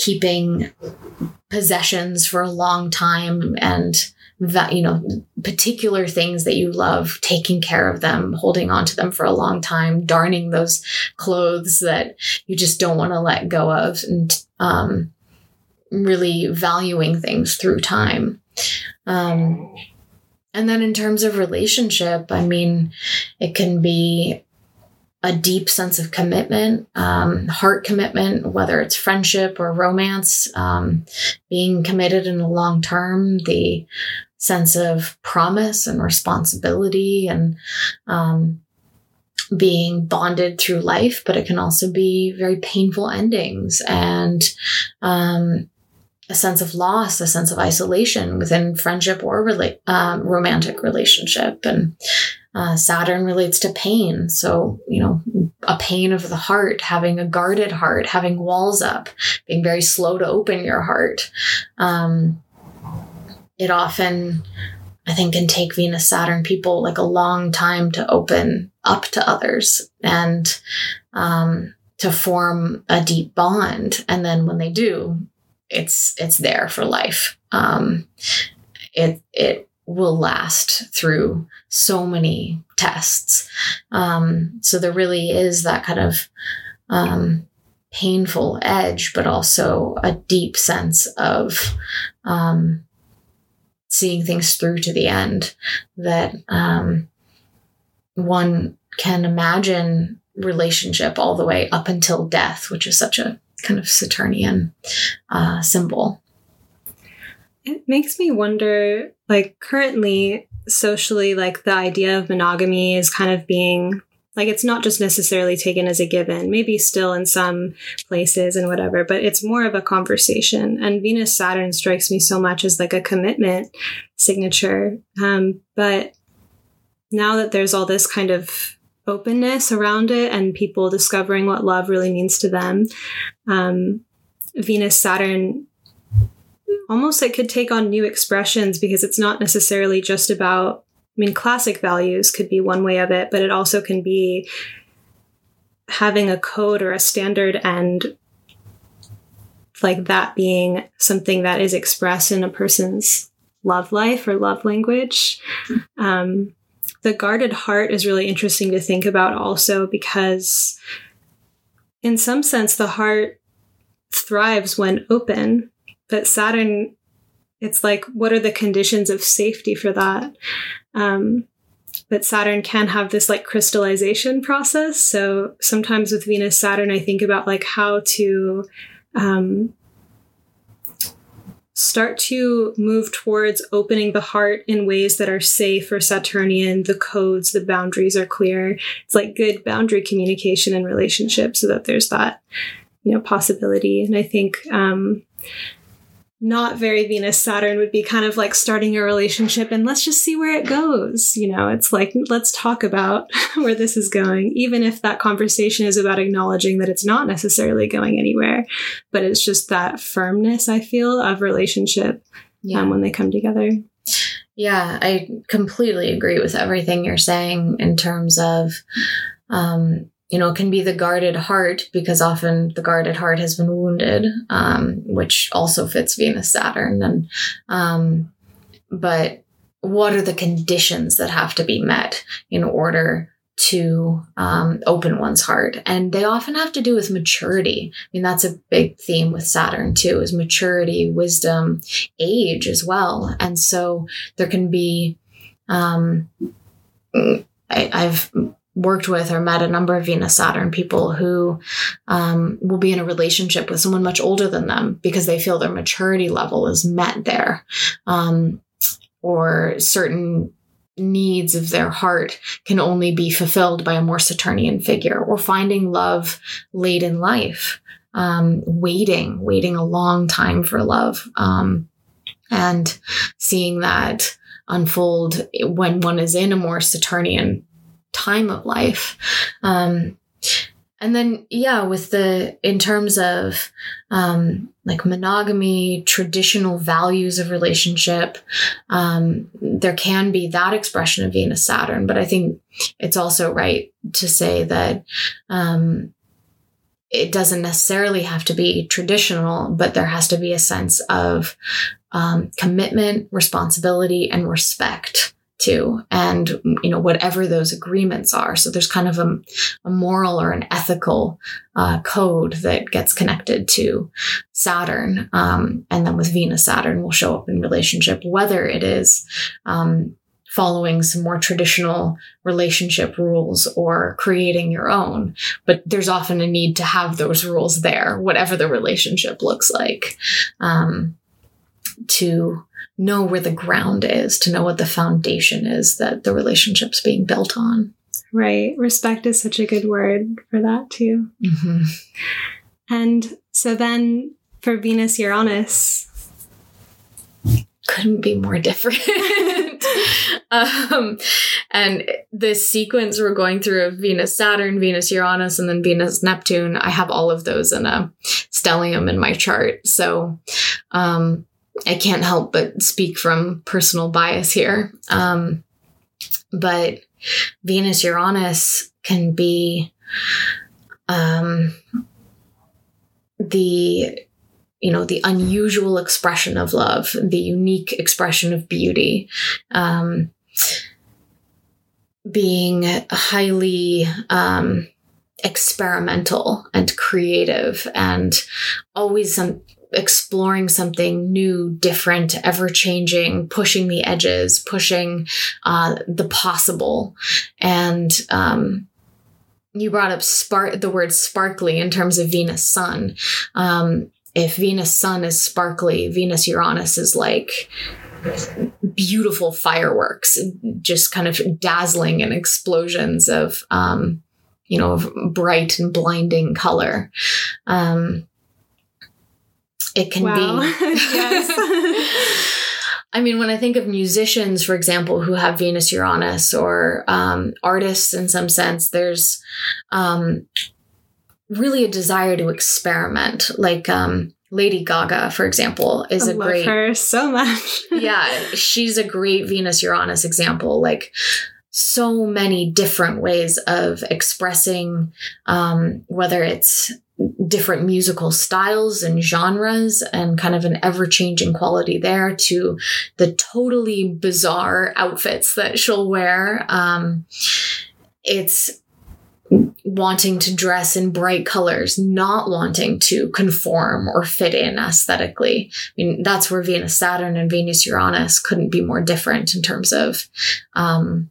keeping possessions for a long time and that you know particular things that you love taking care of them holding on to them for a long time darning those clothes that you just don't want to let go of and um, really valuing things through time. Um, and then in terms of relationship, I mean, it can be a deep sense of commitment, um, heart commitment, whether it's friendship or romance, um, being committed in the long term, the sense of promise and responsibility and um, being bonded through life, but it can also be very painful endings and um, a sense of loss, a sense of isolation within friendship or rela- um, romantic relationship. And uh, Saturn relates to pain. So, you know, a pain of the heart, having a guarded heart, having walls up, being very slow to open your heart. Um, it often, I think, can take Venus Saturn people like a long time to open up to others and um, to form a deep bond. And then when they do, it's it's there for life. Um, it it will last through so many tests. Um, so there really is that kind of um, painful edge, but also a deep sense of um, seeing things through to the end. That um, one can imagine relationship all the way up until death, which is such a kind of Saturnian uh, symbol. It makes me wonder, like, currently, socially, like, the idea of monogamy is kind of being, like, it's not just necessarily taken as a given, maybe still in some places and whatever, but it's more of a conversation. And Venus Saturn strikes me so much as like a commitment signature. Um, but now that there's all this kind of openness around it and people discovering what love really means to them, um, Venus Saturn almost it could take on new expressions because it's not necessarily just about I mean, classic values could be one way of it, but it also can be having a code or a standard and like that being something that is expressed in a person's love life or love language. Um, the guarded heart is really interesting to think about also because, in some sense, the heart thrives when open, but Saturn, it's like, what are the conditions of safety for that? Um, but Saturn can have this like crystallization process. So sometimes with Venus Saturn, I think about like how to um, start to move towards opening the heart in ways that are safe for Saturnian. The codes, the boundaries are clear. It's like good boundary communication and relationship so that there's that, you know, possibility. And I think, um, not very Venus Saturn would be kind of like starting a relationship and let's just see where it goes. You know, it's like, let's talk about where this is going, even if that conversation is about acknowledging that it's not necessarily going anywhere, but it's just that firmness, I feel, of relationship um, yeah. um, when they come together. Yeah, I completely agree with everything you're saying in terms of um, you know, it can be the guarded heart because often the guarded heart has been wounded, um, which also fits Venus Saturn. And, um, but what are the conditions that have to be met in order to um, open one's heart? And they often have to do with maturity. I mean, that's a big theme with Saturn too, is maturity, wisdom, age as well. And so there can be, um, I, I've worked with or met a number of Venus Saturn people who um, will be in a relationship with someone much older than them because they feel their maturity level is met there. Um, or certain needs of their heart can only be fulfilled by a more Saturnian figure, or finding love late in life, um, waiting, waiting a long time for love, um, and seeing that unfold when one is in a more Saturnian time of life. Um, and then, yeah, with the, in terms of, um, like monogamy, traditional values of relationship, um, there can be that expression of Venus Saturn, but I think it's also right to say that, um, it doesn't necessarily have to be traditional, but there has to be a sense of um, commitment, responsibility, and respect to and you know whatever those agreements are. So there's kind of a, a moral or an ethical uh, code that gets connected to saturn um, and then with venus saturn will show up in relationship whether it is um, following some more traditional relationship rules or creating your own. But there's often a need to have those rules there whatever the relationship looks like um, to know where the ground is, to know what the foundation is that the relationship's being built on. Right. Respect is such a good word for that, too. Mm-hmm. And so then for Venus Uranus, couldn't be more different. um, and this sequence we're going through of Venus Saturn, Venus Uranus, and then Venus Neptune, I have all of those in a stellium in my chart. So um, I can't help but speak from personal bias here. Um, but Venus Uranus can be um, the you know the unusual expression of love, the unique expression of beauty. Um, being highly um, experimental and creative and always some exploring something new, different, ever changing, pushing the edges, pushing uh, the possible. And um, you brought up spark the word sparkly in terms of Venus Sun. Um, if Venus Sun is sparkly, Venus Uranus is like beautiful fireworks, just kind of dazzling and explosions of, um, you know, of bright and blinding color. Um, it can wow. be. yes. I mean, when I think of musicians, for example, who have Venus Uranus or um, artists in some sense, there's um, really a desire to experiment. Like um, Lady Gaga, for example, is I a love great her so much. yeah, she's a great Venus Uranus example. Like so many different ways of expressing, um, whether it's different musical styles and genres and kind of an ever changing quality there to the totally bizarre outfits that she'll wear. Um, it's wanting to dress in bright colors, not wanting to conform or fit in aesthetically. I mean, that's where Venus Saturn and Venus Uranus couldn't be more different in terms of um,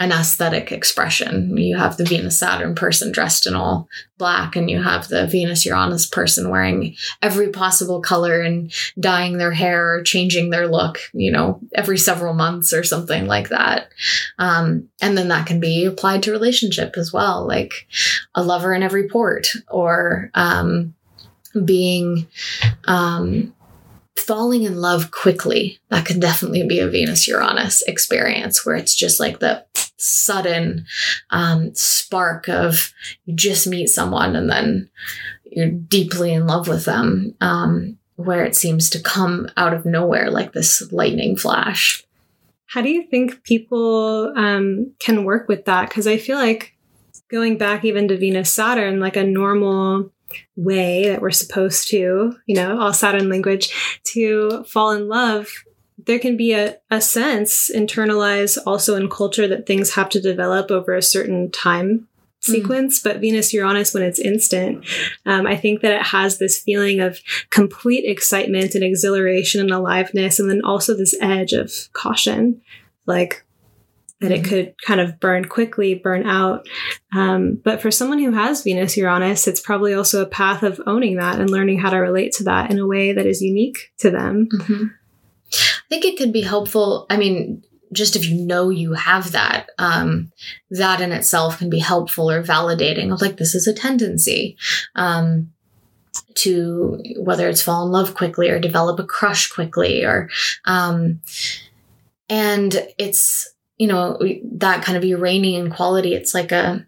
an aesthetic expression. You have the Venus Saturn person dressed in all black, and you have the Venus Uranus person wearing every possible color and dyeing their hair or changing their look, you know, every several months or something like that. Um, and then that can be applied to relationship as well, like a lover in every port or um, being. Um, falling in love quickly that could definitely be a venus uranus experience where it's just like the sudden um, spark of you just meet someone and then you're deeply in love with them, um, where it seems to come out of nowhere like this lightning flash. How do you think people um, can work with that? Because I feel like going back even to Venus Saturn, like a normal way that we're supposed to, you know, all Saturn language, to fall in love there can be a, a sense internalized also in culture that things have to develop over a certain time sequence, mm. but Venus Uranus, when it's instant, um, I think that it has this feeling of complete excitement and exhilaration and aliveness, and then also this edge of caution, like that mm. it could kind of burn quickly, burn out. Um, but for someone who has Venus Uranus, it's probably also a path of owning that and learning how to relate to that in a way that is unique to them. Mm-hmm. Think it could be helpful. I mean, just if you know you have that, um, that in itself can be helpful or validating of like, this is a tendency. Um, to whether it's fall in love quickly or develop a crush quickly or um and it's you know that kind of uranian quality it's like a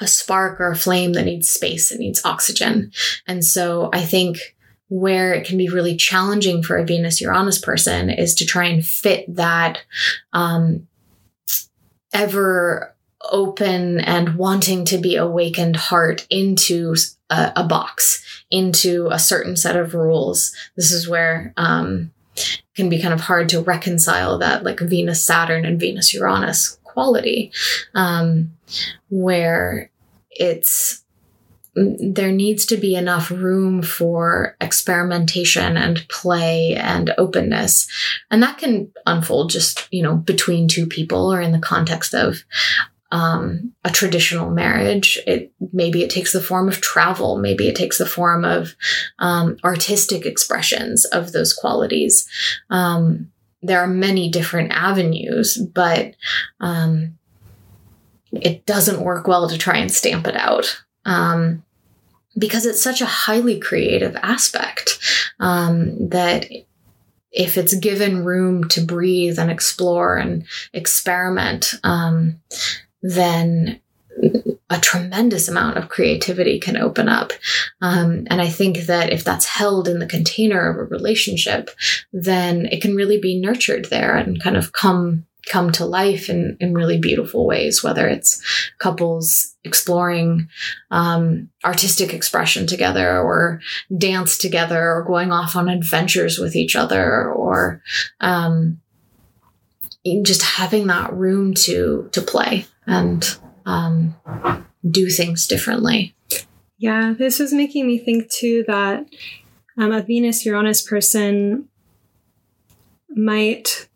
a spark or a flame that needs space it needs oxygen and so i think where it can be really challenging for a Venus Uranus person is to try and fit that um, ever open and wanting to be awakened heart into a, a, box, into a certain set of rules. This is where um, can be kind of hard to reconcile that like Venus Saturn and Venus Uranus quality, um, where it's there needs to be enough room for experimentation and play and openness. And that can unfold just, you know, between two people or in the context of um, a traditional marriage. It maybe it takes the form of travel. Maybe it takes the form of um, artistic expressions of those qualities. Um, there are many different avenues, but um, it doesn't work well to try and stamp it out. Um, because it's such a highly creative aspect um, that if it's given room to breathe and explore and experiment, um, then a tremendous amount of creativity can open up. Um, and I think that if that's held in the container of a relationship, then it can really be nurtured there and kind of come come to life in, in really beautiful ways, whether it's couples exploring um, artistic expression together or dance together or going off on adventures with each other or um, just having that room to to play and um, do things differently. Yeah, this was making me think too that um, a Venus Uranus person might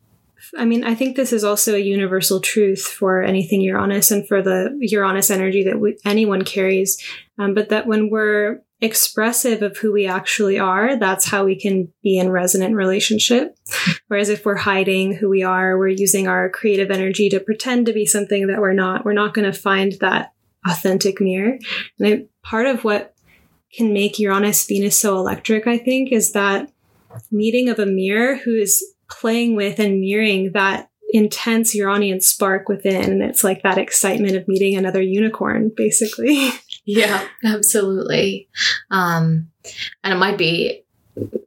I mean, I think this is also a universal truth for anything Uranus and for the Uranus energy that we, anyone carries. Um, but that when we're expressive of who we actually are, that's how we can be in resonant relationship. Whereas if we're hiding who we are, we're using our creative energy to pretend to be something that we're not, we're not going to find that authentic mirror. And I, part of what can make Uranus Venus so electric, I think, is that meeting of a mirror who is playing with and mirroring that intense Uranian spark within. And it's like that excitement of meeting another unicorn, basically. yeah, absolutely. Um, and it might be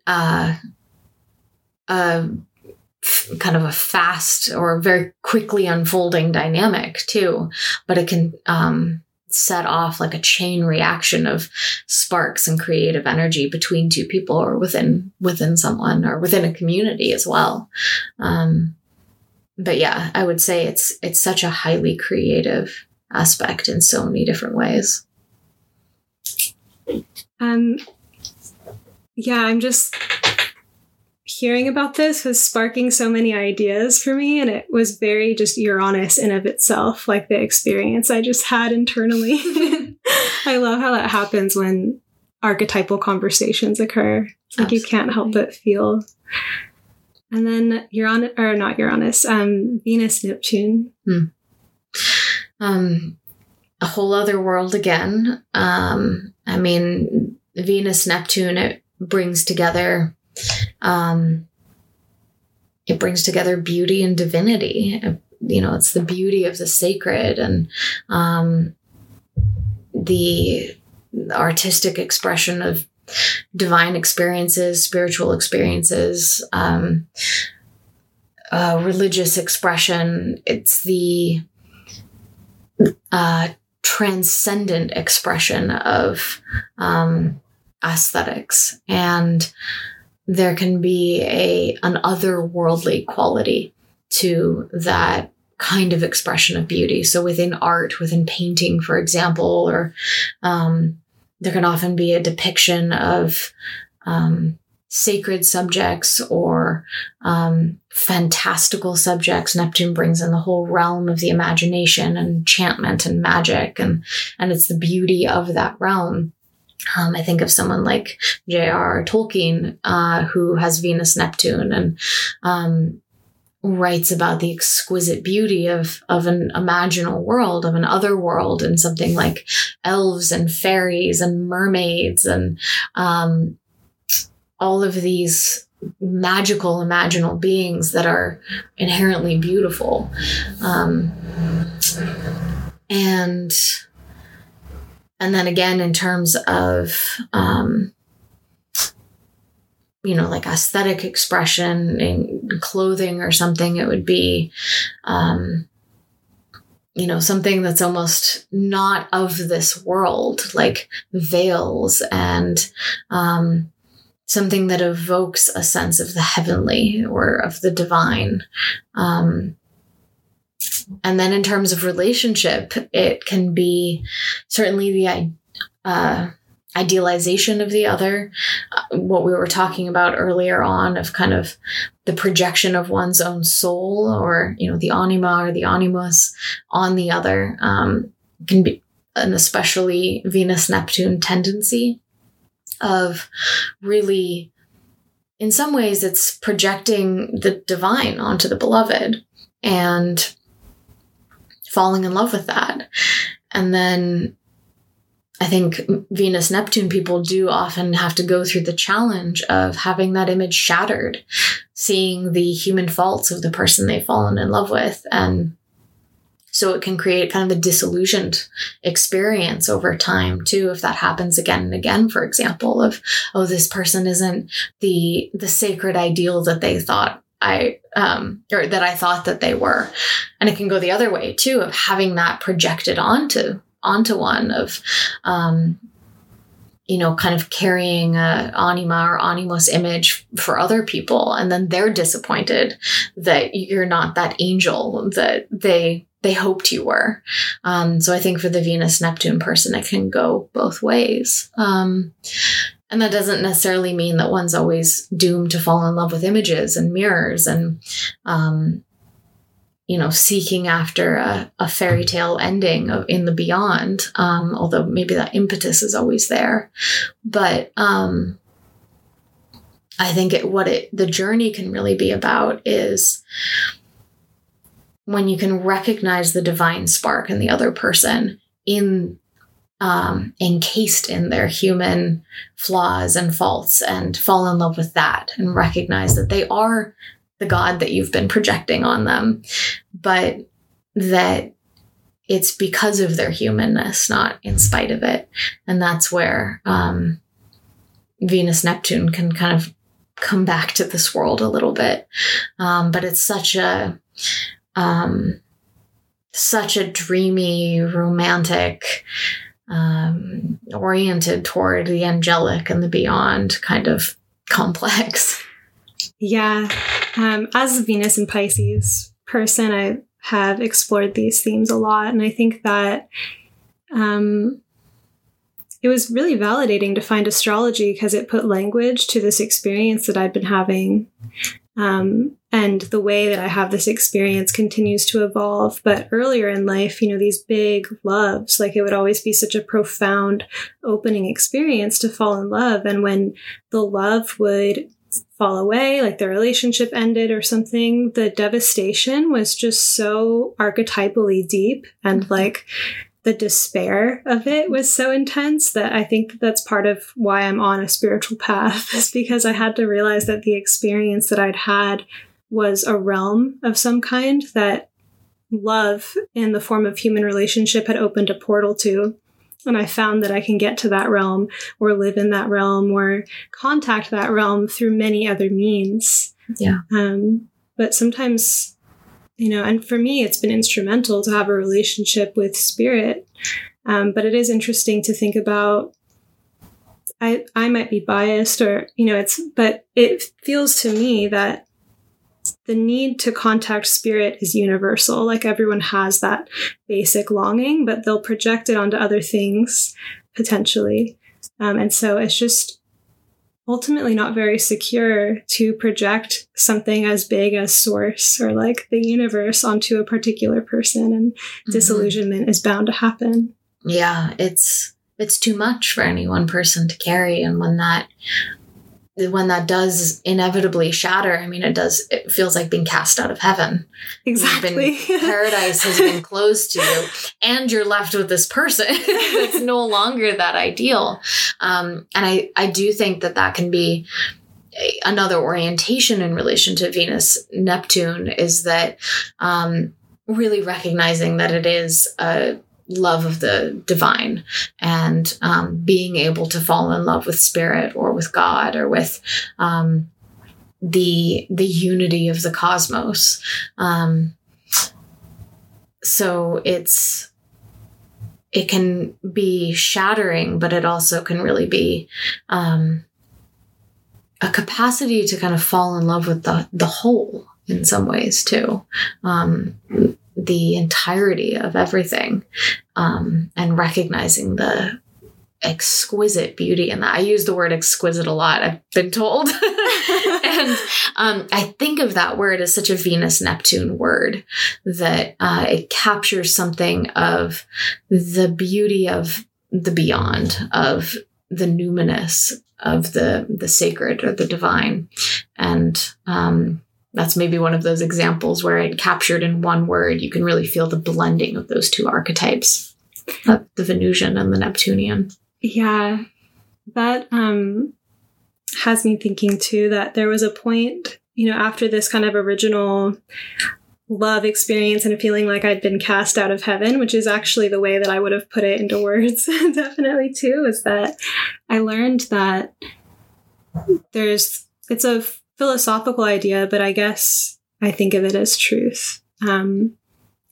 uh, a kind of a fast or very quickly unfolding dynamic too, but it can um, set off like a chain reaction of sparks and creative energy between two people or within within someone or within a community as well. Um, but yeah, I would say it's it's such a highly creative aspect in so many different ways. Um, yeah, I'm just hearing about this was sparking so many ideas for me, and it was very just Uranus in of itself, like the experience I just had internally. I love how that happens when archetypal conversations occur. It's like Absolutely. you can't help but feel. And then Uranus, or not Uranus, um, Venus, Neptune. Hmm. Um, a whole other world again. Um, I mean, Venus, Neptune, it brings together um, it brings together beauty and divinity. You know, it's the beauty of the sacred and um, the artistic expression of divine experiences, spiritual experiences, um, uh, religious expression. It's the uh, transcendent expression of um, aesthetics and there can be a an otherworldly quality to that kind of expression of beauty. So within art, within painting, for example, or um, there can often be a depiction of um, sacred subjects or um, fantastical subjects. Neptune brings in the whole realm of the imagination and enchantment and magic, and and it's the beauty of that realm. Um, I think of someone like J.R. Tolkien, uh, who has Venus Neptune and um, writes about the exquisite beauty of of an imaginal world, of an other world, and something like elves and fairies and mermaids and um, all of these magical imaginal beings that are inherently beautiful. Um, and and then again, in terms of, um, you know, like aesthetic expression in clothing or something, it would be, um, you know, something that's almost not of this world, like veils and um, something that evokes a sense of the heavenly or of the divine. Um, and then in terms of relationship, it can be certainly the uh, idealization of the other, uh, what we were talking about earlier on of kind of the projection of one's own soul or, you know, the anima or the animus on the other um, can be an especially Venus Neptune tendency of really, in some ways, it's projecting the divine onto the beloved. And falling in love with that. And then I think Venus Neptune people do often have to go through the challenge of having that image shattered, seeing the human faults of the person they've fallen in love with. And so it can create kind of a disillusioned experience over time too, if that happens again and again, for example, of, oh, this person isn't the, the sacred ideal that they thought I um or that I thought that they were. And it can go the other way too of having that projected onto onto one of um you know, kind of carrying a anima or animus image for other people, and then they're disappointed that you're not that angel that they they hoped you were. Um, so I think for the Venus Neptune person, it can go both ways. Um, and that doesn't necessarily mean that one's always doomed to fall in love with images and mirrors and, um, you know, seeking after a, a, fairy tale ending of in the beyond. Um, although maybe that impetus is always there, but um, I think it, what it the journey can really be about is when you can recognize the divine spark in the other person in um, encased in their human flaws and faults and fall in love with that and recognize that they are the God that you've been projecting on them, but that it's because of their humanness, not in spite of it. And that's where um, Venus Neptune can kind of come back to this world a little bit. Um, but it's such a um, such a dreamy, romantic, um, oriented toward the angelic and the beyond kind of complex. Yeah. Um, as a Venus and Pisces person, I have explored these themes a lot. And I think that um, it was really validating to find astrology because it put language to this experience that I'd been having. Um, and the way that I have this experience continues to evolve. But earlier in life, you know, these big loves, like it would always be such a profound opening experience to fall in love. And when the love would fall away, like the relationship ended or something, the devastation was just so archetypally deep and mm-hmm. like the despair of it was so intense that I think that's part of why I'm on a spiritual path is because I had to realize that the experience that I'd had was a realm of some kind that love in the form of human relationship had opened a portal to. And I found that I can get to that realm or live in that realm or contact that realm through many other means. Yeah. Um, but sometimes you know, and for me, it's been instrumental to have a relationship with spirit. Um, but it is interesting to think about. I I might be biased, or you know, it's but it feels to me that the need to contact spirit is universal. Like everyone has that basic longing, but they'll project it onto other things potentially. Um, and so it's just ultimately not very secure to project something as big as source or like the universe onto a particular person and mm-hmm. disillusionment is bound to happen yeah it's it's too much for any one person to carry and when that when that does inevitably shatter, I mean, it does, it feels like being cast out of heaven. Exactly. Been, paradise has been closed to you, and you're left with this person that's no longer that ideal. Um, and I, I do think that that can be another orientation in relation to Venus Neptune is that um, really recognizing that it is a love of the divine and um, being able to fall in love with spirit or with God or with um, the the unity of the cosmos. Um, so it's it can be shattering, but it also can really be um, a capacity to kind of fall in love with the the whole in some ways too. Um, the entirety of everything um, and recognizing the exquisite beauty in that. I use the word exquisite a lot, I've been told. and um, I think of that word as such a Venus Neptune word that uh, it captures something of the beauty of the beyond, of the numinous, of the the sacred or the divine. And um, that's maybe one of those examples where it captured in one word, you can really feel the blending of those two archetypes, the Venusian and the Neptunian. Yeah, that um, has me thinking too that there was a point, you know, after this kind of original love experience and feeling like I'd been cast out of heaven, which is actually the way that I would have put it into words, definitely too, is that I learned that there's, it's a philosophical idea, but I guess I think of it as truth. Um,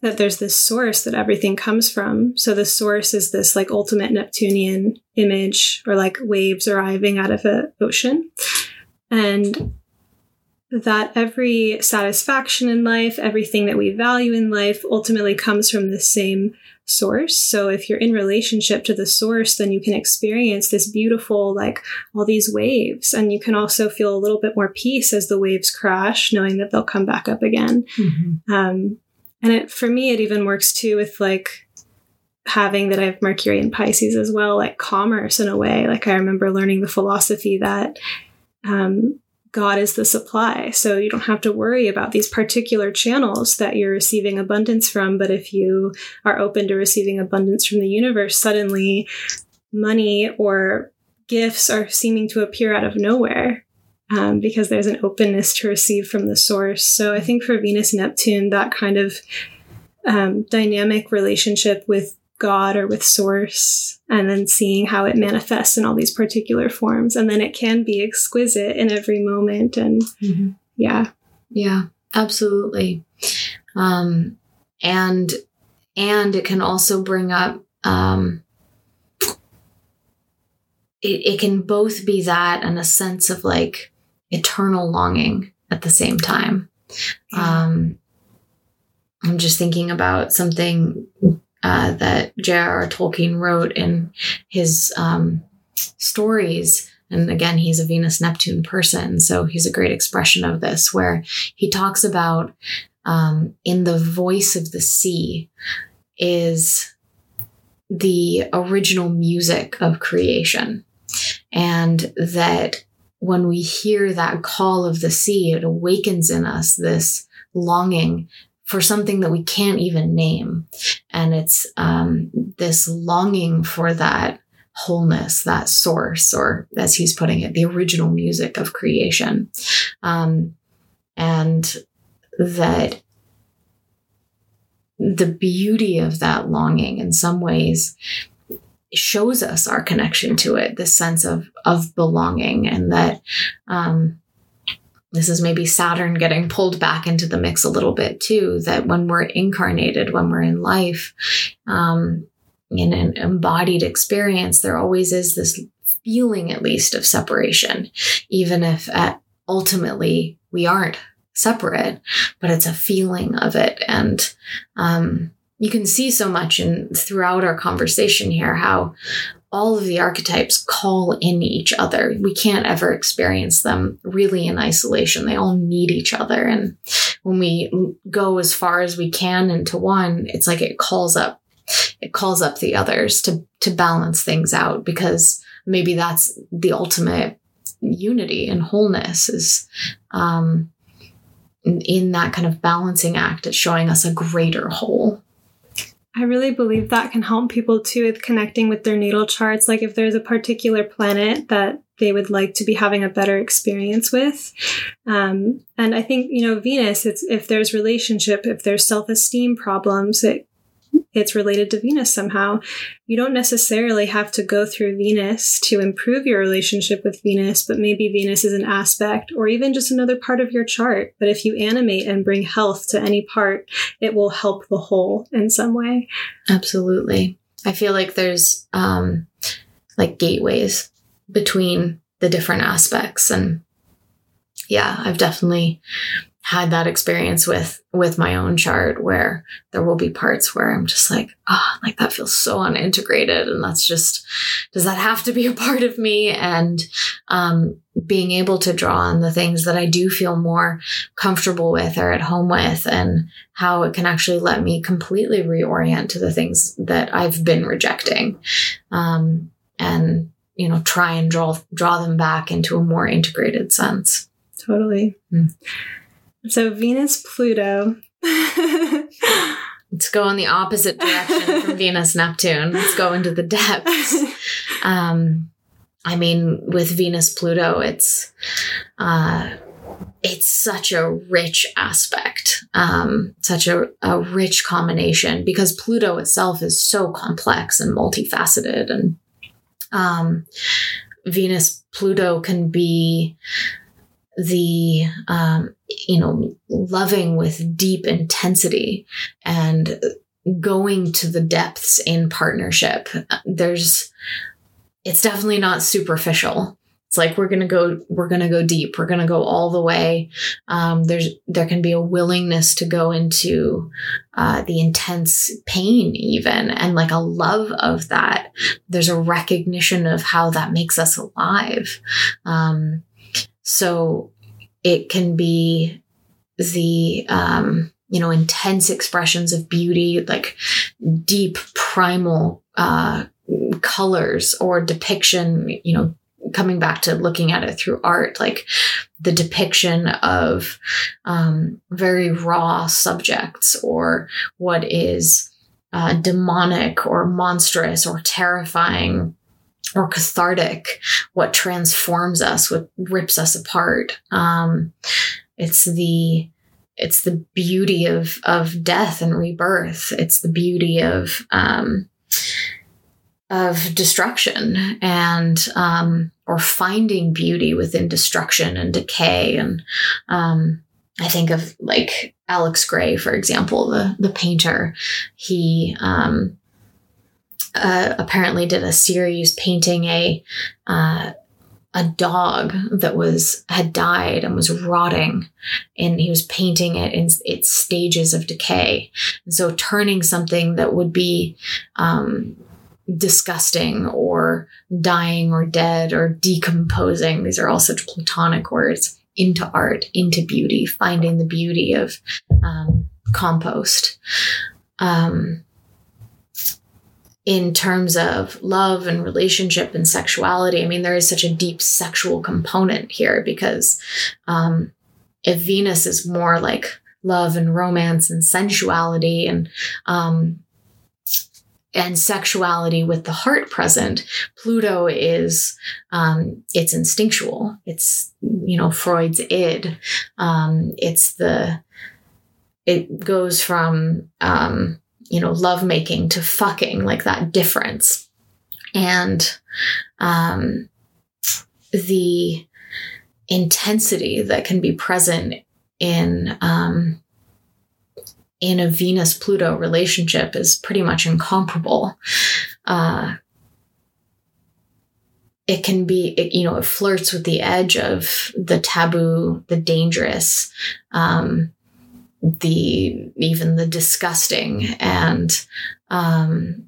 that there's this source that everything comes from. So the source is this like ultimate Neptunian image or like waves arriving out of an ocean. And that every satisfaction in life, everything that we value in life ultimately comes from the same source. So if you're in relationship to the source, then you can experience this beautiful, like all these waves. And you can also feel a little bit more peace as the waves crash, knowing that they'll come back up again. Mm-hmm. Um, and it, for me, it even works too with like having that I have Mercury and Pisces as well, like commerce in a way. Like I remember learning the philosophy that um, God is the supply. So you don't have to worry about these particular channels that you're receiving abundance from. But if you are open to receiving abundance from the universe, suddenly money or gifts are seeming to appear out of nowhere um, because there's an openness to receive from the source. So I think for Venus Neptune, that kind of um, dynamic relationship with God or with Source, and then seeing how it manifests in all these particular forms. And then it can be exquisite in every moment. And mm-hmm. yeah. Yeah, absolutely. Um, and and it can also bring up um, it, it can both be that and a sense of like eternal longing at the same time. Um, I'm just thinking about something uh, that J.R.R. Tolkien wrote in his um, stories. And again, he's a Venus Neptune person. So he's a great expression of this, where he talks about um, in the voice of the sea is the original music of creation and that when we hear that call of the sea, it awakens in us this longing for something that we can't even name. And it's um, this longing for that wholeness, that source, or as he's putting it, the original music of creation. Um, and that the beauty of that longing in some ways shows us our connection to it, this sense of of belonging, and that um, this is maybe Saturn getting pulled back into the mix a little bit too. That when we're incarnated, when we're in life, um, in an embodied experience, there always is this feeling, at least, of separation, even if at, ultimately we aren't separate, but it's a feeling of it, and um, you can see so much in throughout our conversation here how all of the archetypes call in each other. We can't ever experience them really in isolation. They all need each other. And when we go as far as we can into one, it's like it calls up, it calls up the others to, to balance things out because maybe that's the ultimate unity and wholeness is, um, in, that kind of balancing act, it's showing us a greater whole. I really believe that can help people too with connecting with their natal charts. Like if there's a particular planet that they would like to be having a better experience with. Um, and I think, you know, Venus, it's if there's relationship, if there's self esteem problems, it it's related to Venus somehow. You don't necessarily have to go through Venus to improve your relationship with Venus, but maybe Venus is an aspect or even just another part of your chart. But if you animate and bring health to any part, it will help the whole in some way. Absolutely. I feel like there's um, like gateways between the different aspects. And yeah, I've definitely had that experience with with my own chart where there will be parts where I'm just like, oh, like that feels so unintegrated. And that's just, does that have to be a part of me? And um, being able to draw on the things that I do feel more comfortable with or at home with and how it can actually let me completely reorient to the things that I've been rejecting. Um, and, you know, try and draw draw them back into a more integrated sense. Totally. Mm. So Venus Pluto. Let's go in the opposite direction from Venus Neptune. Let's go into the depths. Um, I mean, with Venus Pluto, it's uh, it's such a rich aspect, um, such a, a rich combination because Pluto itself is so complex and multifaceted, and um, Venus Pluto can be the um, you know loving with deep intensity and going to the depths in partnership. There's it's definitely not superficial. It's like we're gonna go we're gonna go deep. We're gonna go all the way. Um, there's there can be a willingness to go into uh, the intense pain even and like a love of that. There's a recognition of how that makes us alive. Um, so it can be the, um, you know, intense expressions of beauty, like deep primal, uh, colors or depiction, you know, coming back to looking at it through art, like the depiction of um, very raw subjects or what is uh, demonic or monstrous or terrifying or cathartic, what transforms us, what rips us apart. Um, it's the it's the beauty of of death and rebirth. It's the beauty of um, of destruction and um, or finding beauty within destruction and decay. And um, I think of like Alex Grey, for example, the the painter. He um, uh, apparently did a series painting a uh, a dog that was had died and was rotting. And he was painting it in its stages of decay. And so turning something that would be um, disgusting or dying or dead or decomposing these are all such Plutonic words into art into beauty finding the beauty of um, compost. Um, in terms of love and relationship and sexuality. I mean, there is such a deep sexual component here because um, if Venus is more like love and romance and sensuality and um, and sexuality with the heart present, Pluto is um, it's instinctual. It's you know Freud's id. Um, it's the it goes from um, you know, lovemaking to fucking, like that difference. And um, the intensity that can be present in um, in a Venus Pluto relationship is pretty much incomparable. Uh, it can be, it, you know, it flirts with the edge of the taboo, the dangerous, um, the even the disgusting and um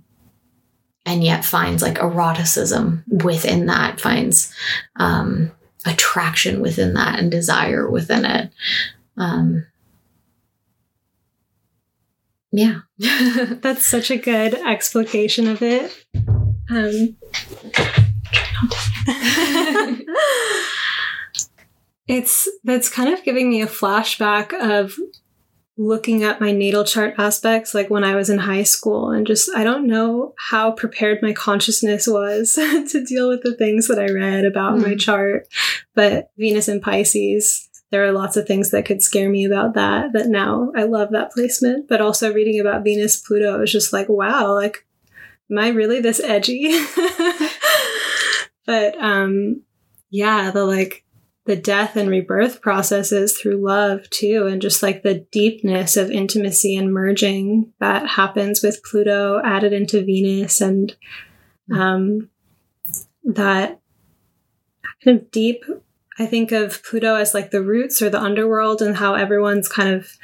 and yet finds like eroticism within that finds um attraction within that and desire within it. Um yeah. That's such a good explication of it. Um it's that's kind of giving me a flashback of looking at my natal chart aspects like when I was in high school and just I don't know how prepared my consciousness was to deal with the things that I read about mm. my chart. But Venus in Pisces there are lots of things that could scare me about that that now I love that placement. But also reading about Venus Pluto is just like wow like am I really this edgy? But um yeah the like the death and rebirth processes through love too and just like the deepness of intimacy and merging that happens with pluto added into venus and um, that kind of deep i think of pluto as like the roots or the underworld and how everyone's kind of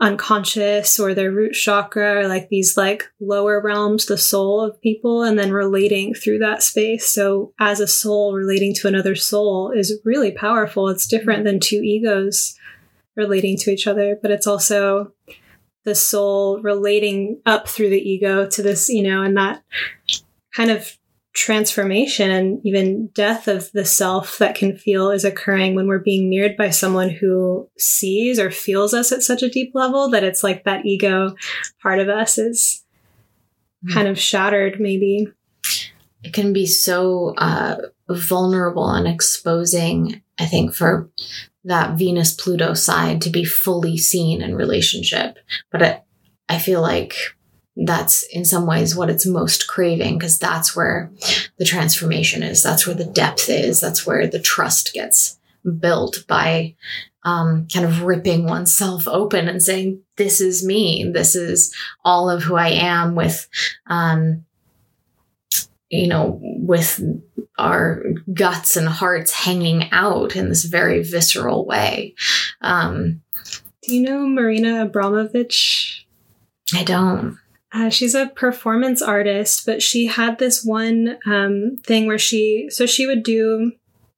unconscious or their root chakra or like these like lower realms the soul of people and then relating through that space. So as a soul relating to another soul is really powerful. It's different than two egos relating to each other but it's also the soul relating up through the ego to this you know and that kind of transformation and even death of the self that can feel is occurring when we're being mirrored by someone who sees or feels us at such a deep level that it's like that ego part of us is mm. kind of shattered maybe it can be so uh, vulnerable and exposing i think for that venus pluto side to be fully seen in relationship but I, I feel like that's in some ways what it's most craving because that's where the transformation is. That's where the depth is. That's where the trust gets built by um, kind of ripping oneself open and saying, This is me. This is all of who I am with, um, you know, with our guts and hearts hanging out in this very visceral way. Um, Do you know Marina Abramović? I don't. Uh, she's a performance artist, but she had this one um, thing where she, so she would do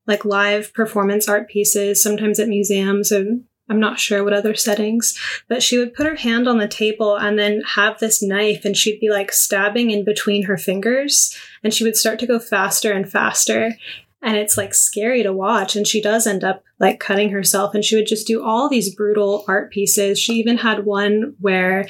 like live performance art pieces, sometimes at museums and I'm not sure what other settings, but she would put her hand on the table and then have this knife and she'd be like stabbing in between her fingers and she would start to go faster and faster. And it's like scary to watch. And she does end up like cutting herself and she would just do all these brutal art pieces. She even had one where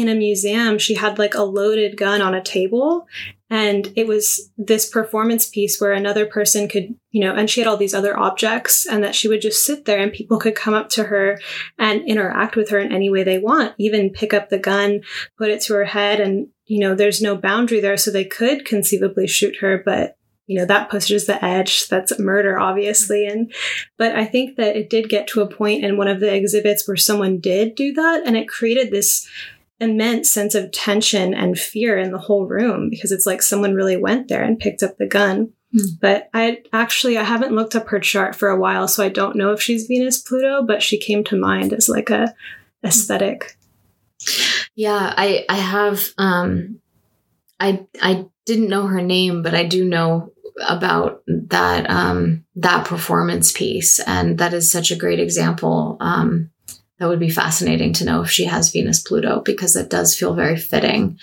in a museum, she had like a loaded gun on a table And it was this performance piece where another person could, you know, and she had all these other objects and that she would just sit there and people could come up to her and interact with her in any way they want, even pick up the gun, put it to her head. And, you know, there's no boundary there. So they could conceivably shoot her, but you know that pushes the edge that's murder obviously and but i think that it did get to a point in one of the exhibits where someone did do that and it created this immense sense of tension and fear in the whole room because it's like someone really went there and picked up the gun. Mm. But I actually I haven't looked up her chart for a while, so I don't know if she's Venus Pluto, but she came to mind as like a aesthetic. Yeah, I I have um I I didn't know her name, but I do know about that um that performance piece and that is such a great example um that would be fascinating to know if she has Venus Pluto because it does feel very fitting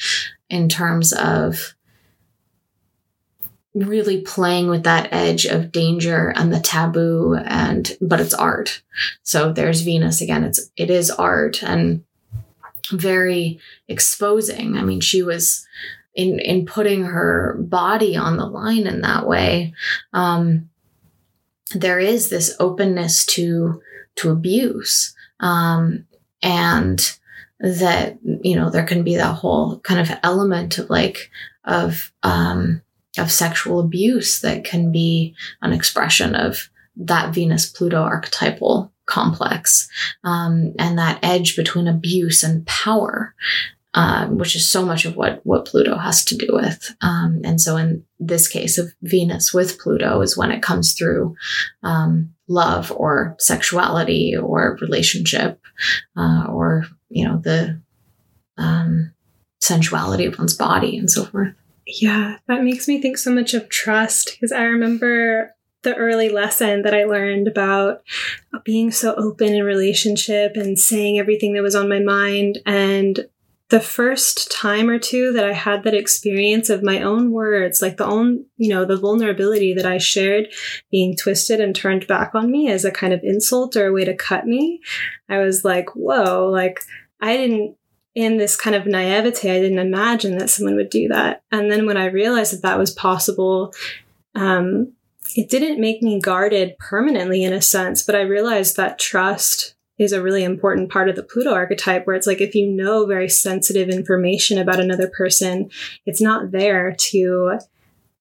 in terms of really playing with that edge of danger and the taboo and but it's art. So there's venus again. It's it is art and very exposing. I mean she was in in putting her body on the line in that way. Um there is this openness to to abuse um, and that, you know, there can be that whole kind of element of like, of, um, of sexual abuse that can be an expression of that Venus Pluto archetypal complex um, and that edge between abuse and power um, which is so much of what what Pluto has to do with. Um, and so, in this case of Venus with Pluto, is when it comes through um, love or sexuality or relationship, uh, or you know the um, sensuality of one's body and so forth. Yeah, that makes me think so much of trust because I remember the early lesson that I learned about being so open in relationship and saying everything that was on my mind and the first time or two that I had that experience of my own words, like the own, you know, the vulnerability that I shared being twisted and turned back on me as a kind of insult or a way to cut me, I was like, whoa, like I didn't, in this kind of naivete, I didn't imagine that someone would do that. And then when I realized that that was possible, um, it didn't make me guarded permanently in a sense, but I realized that trust is a really important part of the Pluto archetype where it's like if you know very sensitive information about another person, it's not there to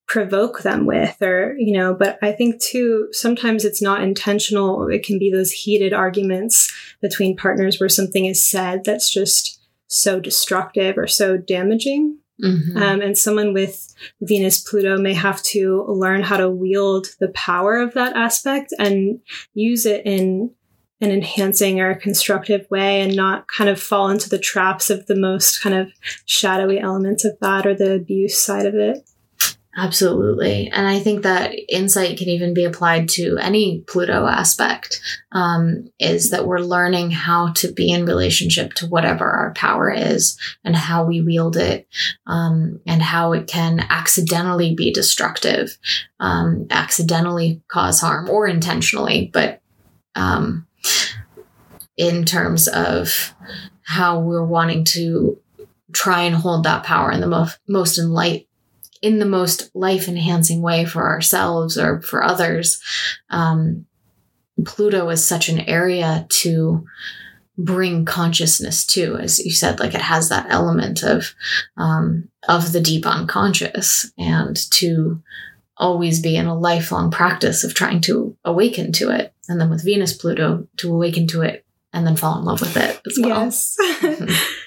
provoke them with or you know but i think too sometimes it's not intentional it can be those heated arguments between partners where something is said that's just so destructive or so damaging mm-hmm. um, and someone with venus pluto may have to learn how to wield the power of that aspect and use it in an enhancing or a constructive way and not kind of fall into the traps of the most kind of shadowy elements of that or the abuse side of it. Absolutely. And I think that insight can even be applied to any Pluto aspect, um, is that we're learning how to be in relationship to whatever our power is and how we wield it, um, and how it can accidentally be destructive, um, accidentally cause harm or intentionally, but, um, in terms of how we're wanting to try and hold that power in the most most in light in the most life enhancing way for ourselves or for others. Um, Pluto is such an area to bring consciousness to, as you said, like it has that element of um, of the deep unconscious, and to always be in a lifelong practice of trying to awaken to it. And then with Venus Pluto, to awaken to it and then fall in love with it as well. Yes.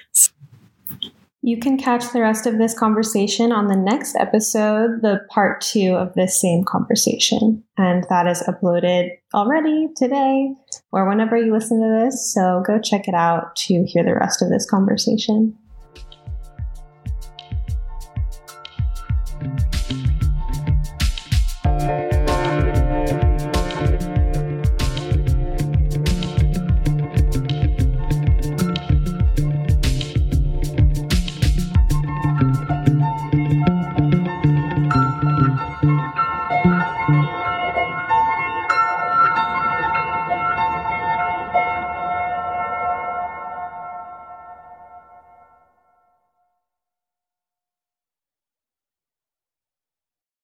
You can catch the rest of this conversation on the next episode, the part two of this same conversation. And that is uploaded already today or whenever you listen to this. So go check it out to hear the rest of this conversation.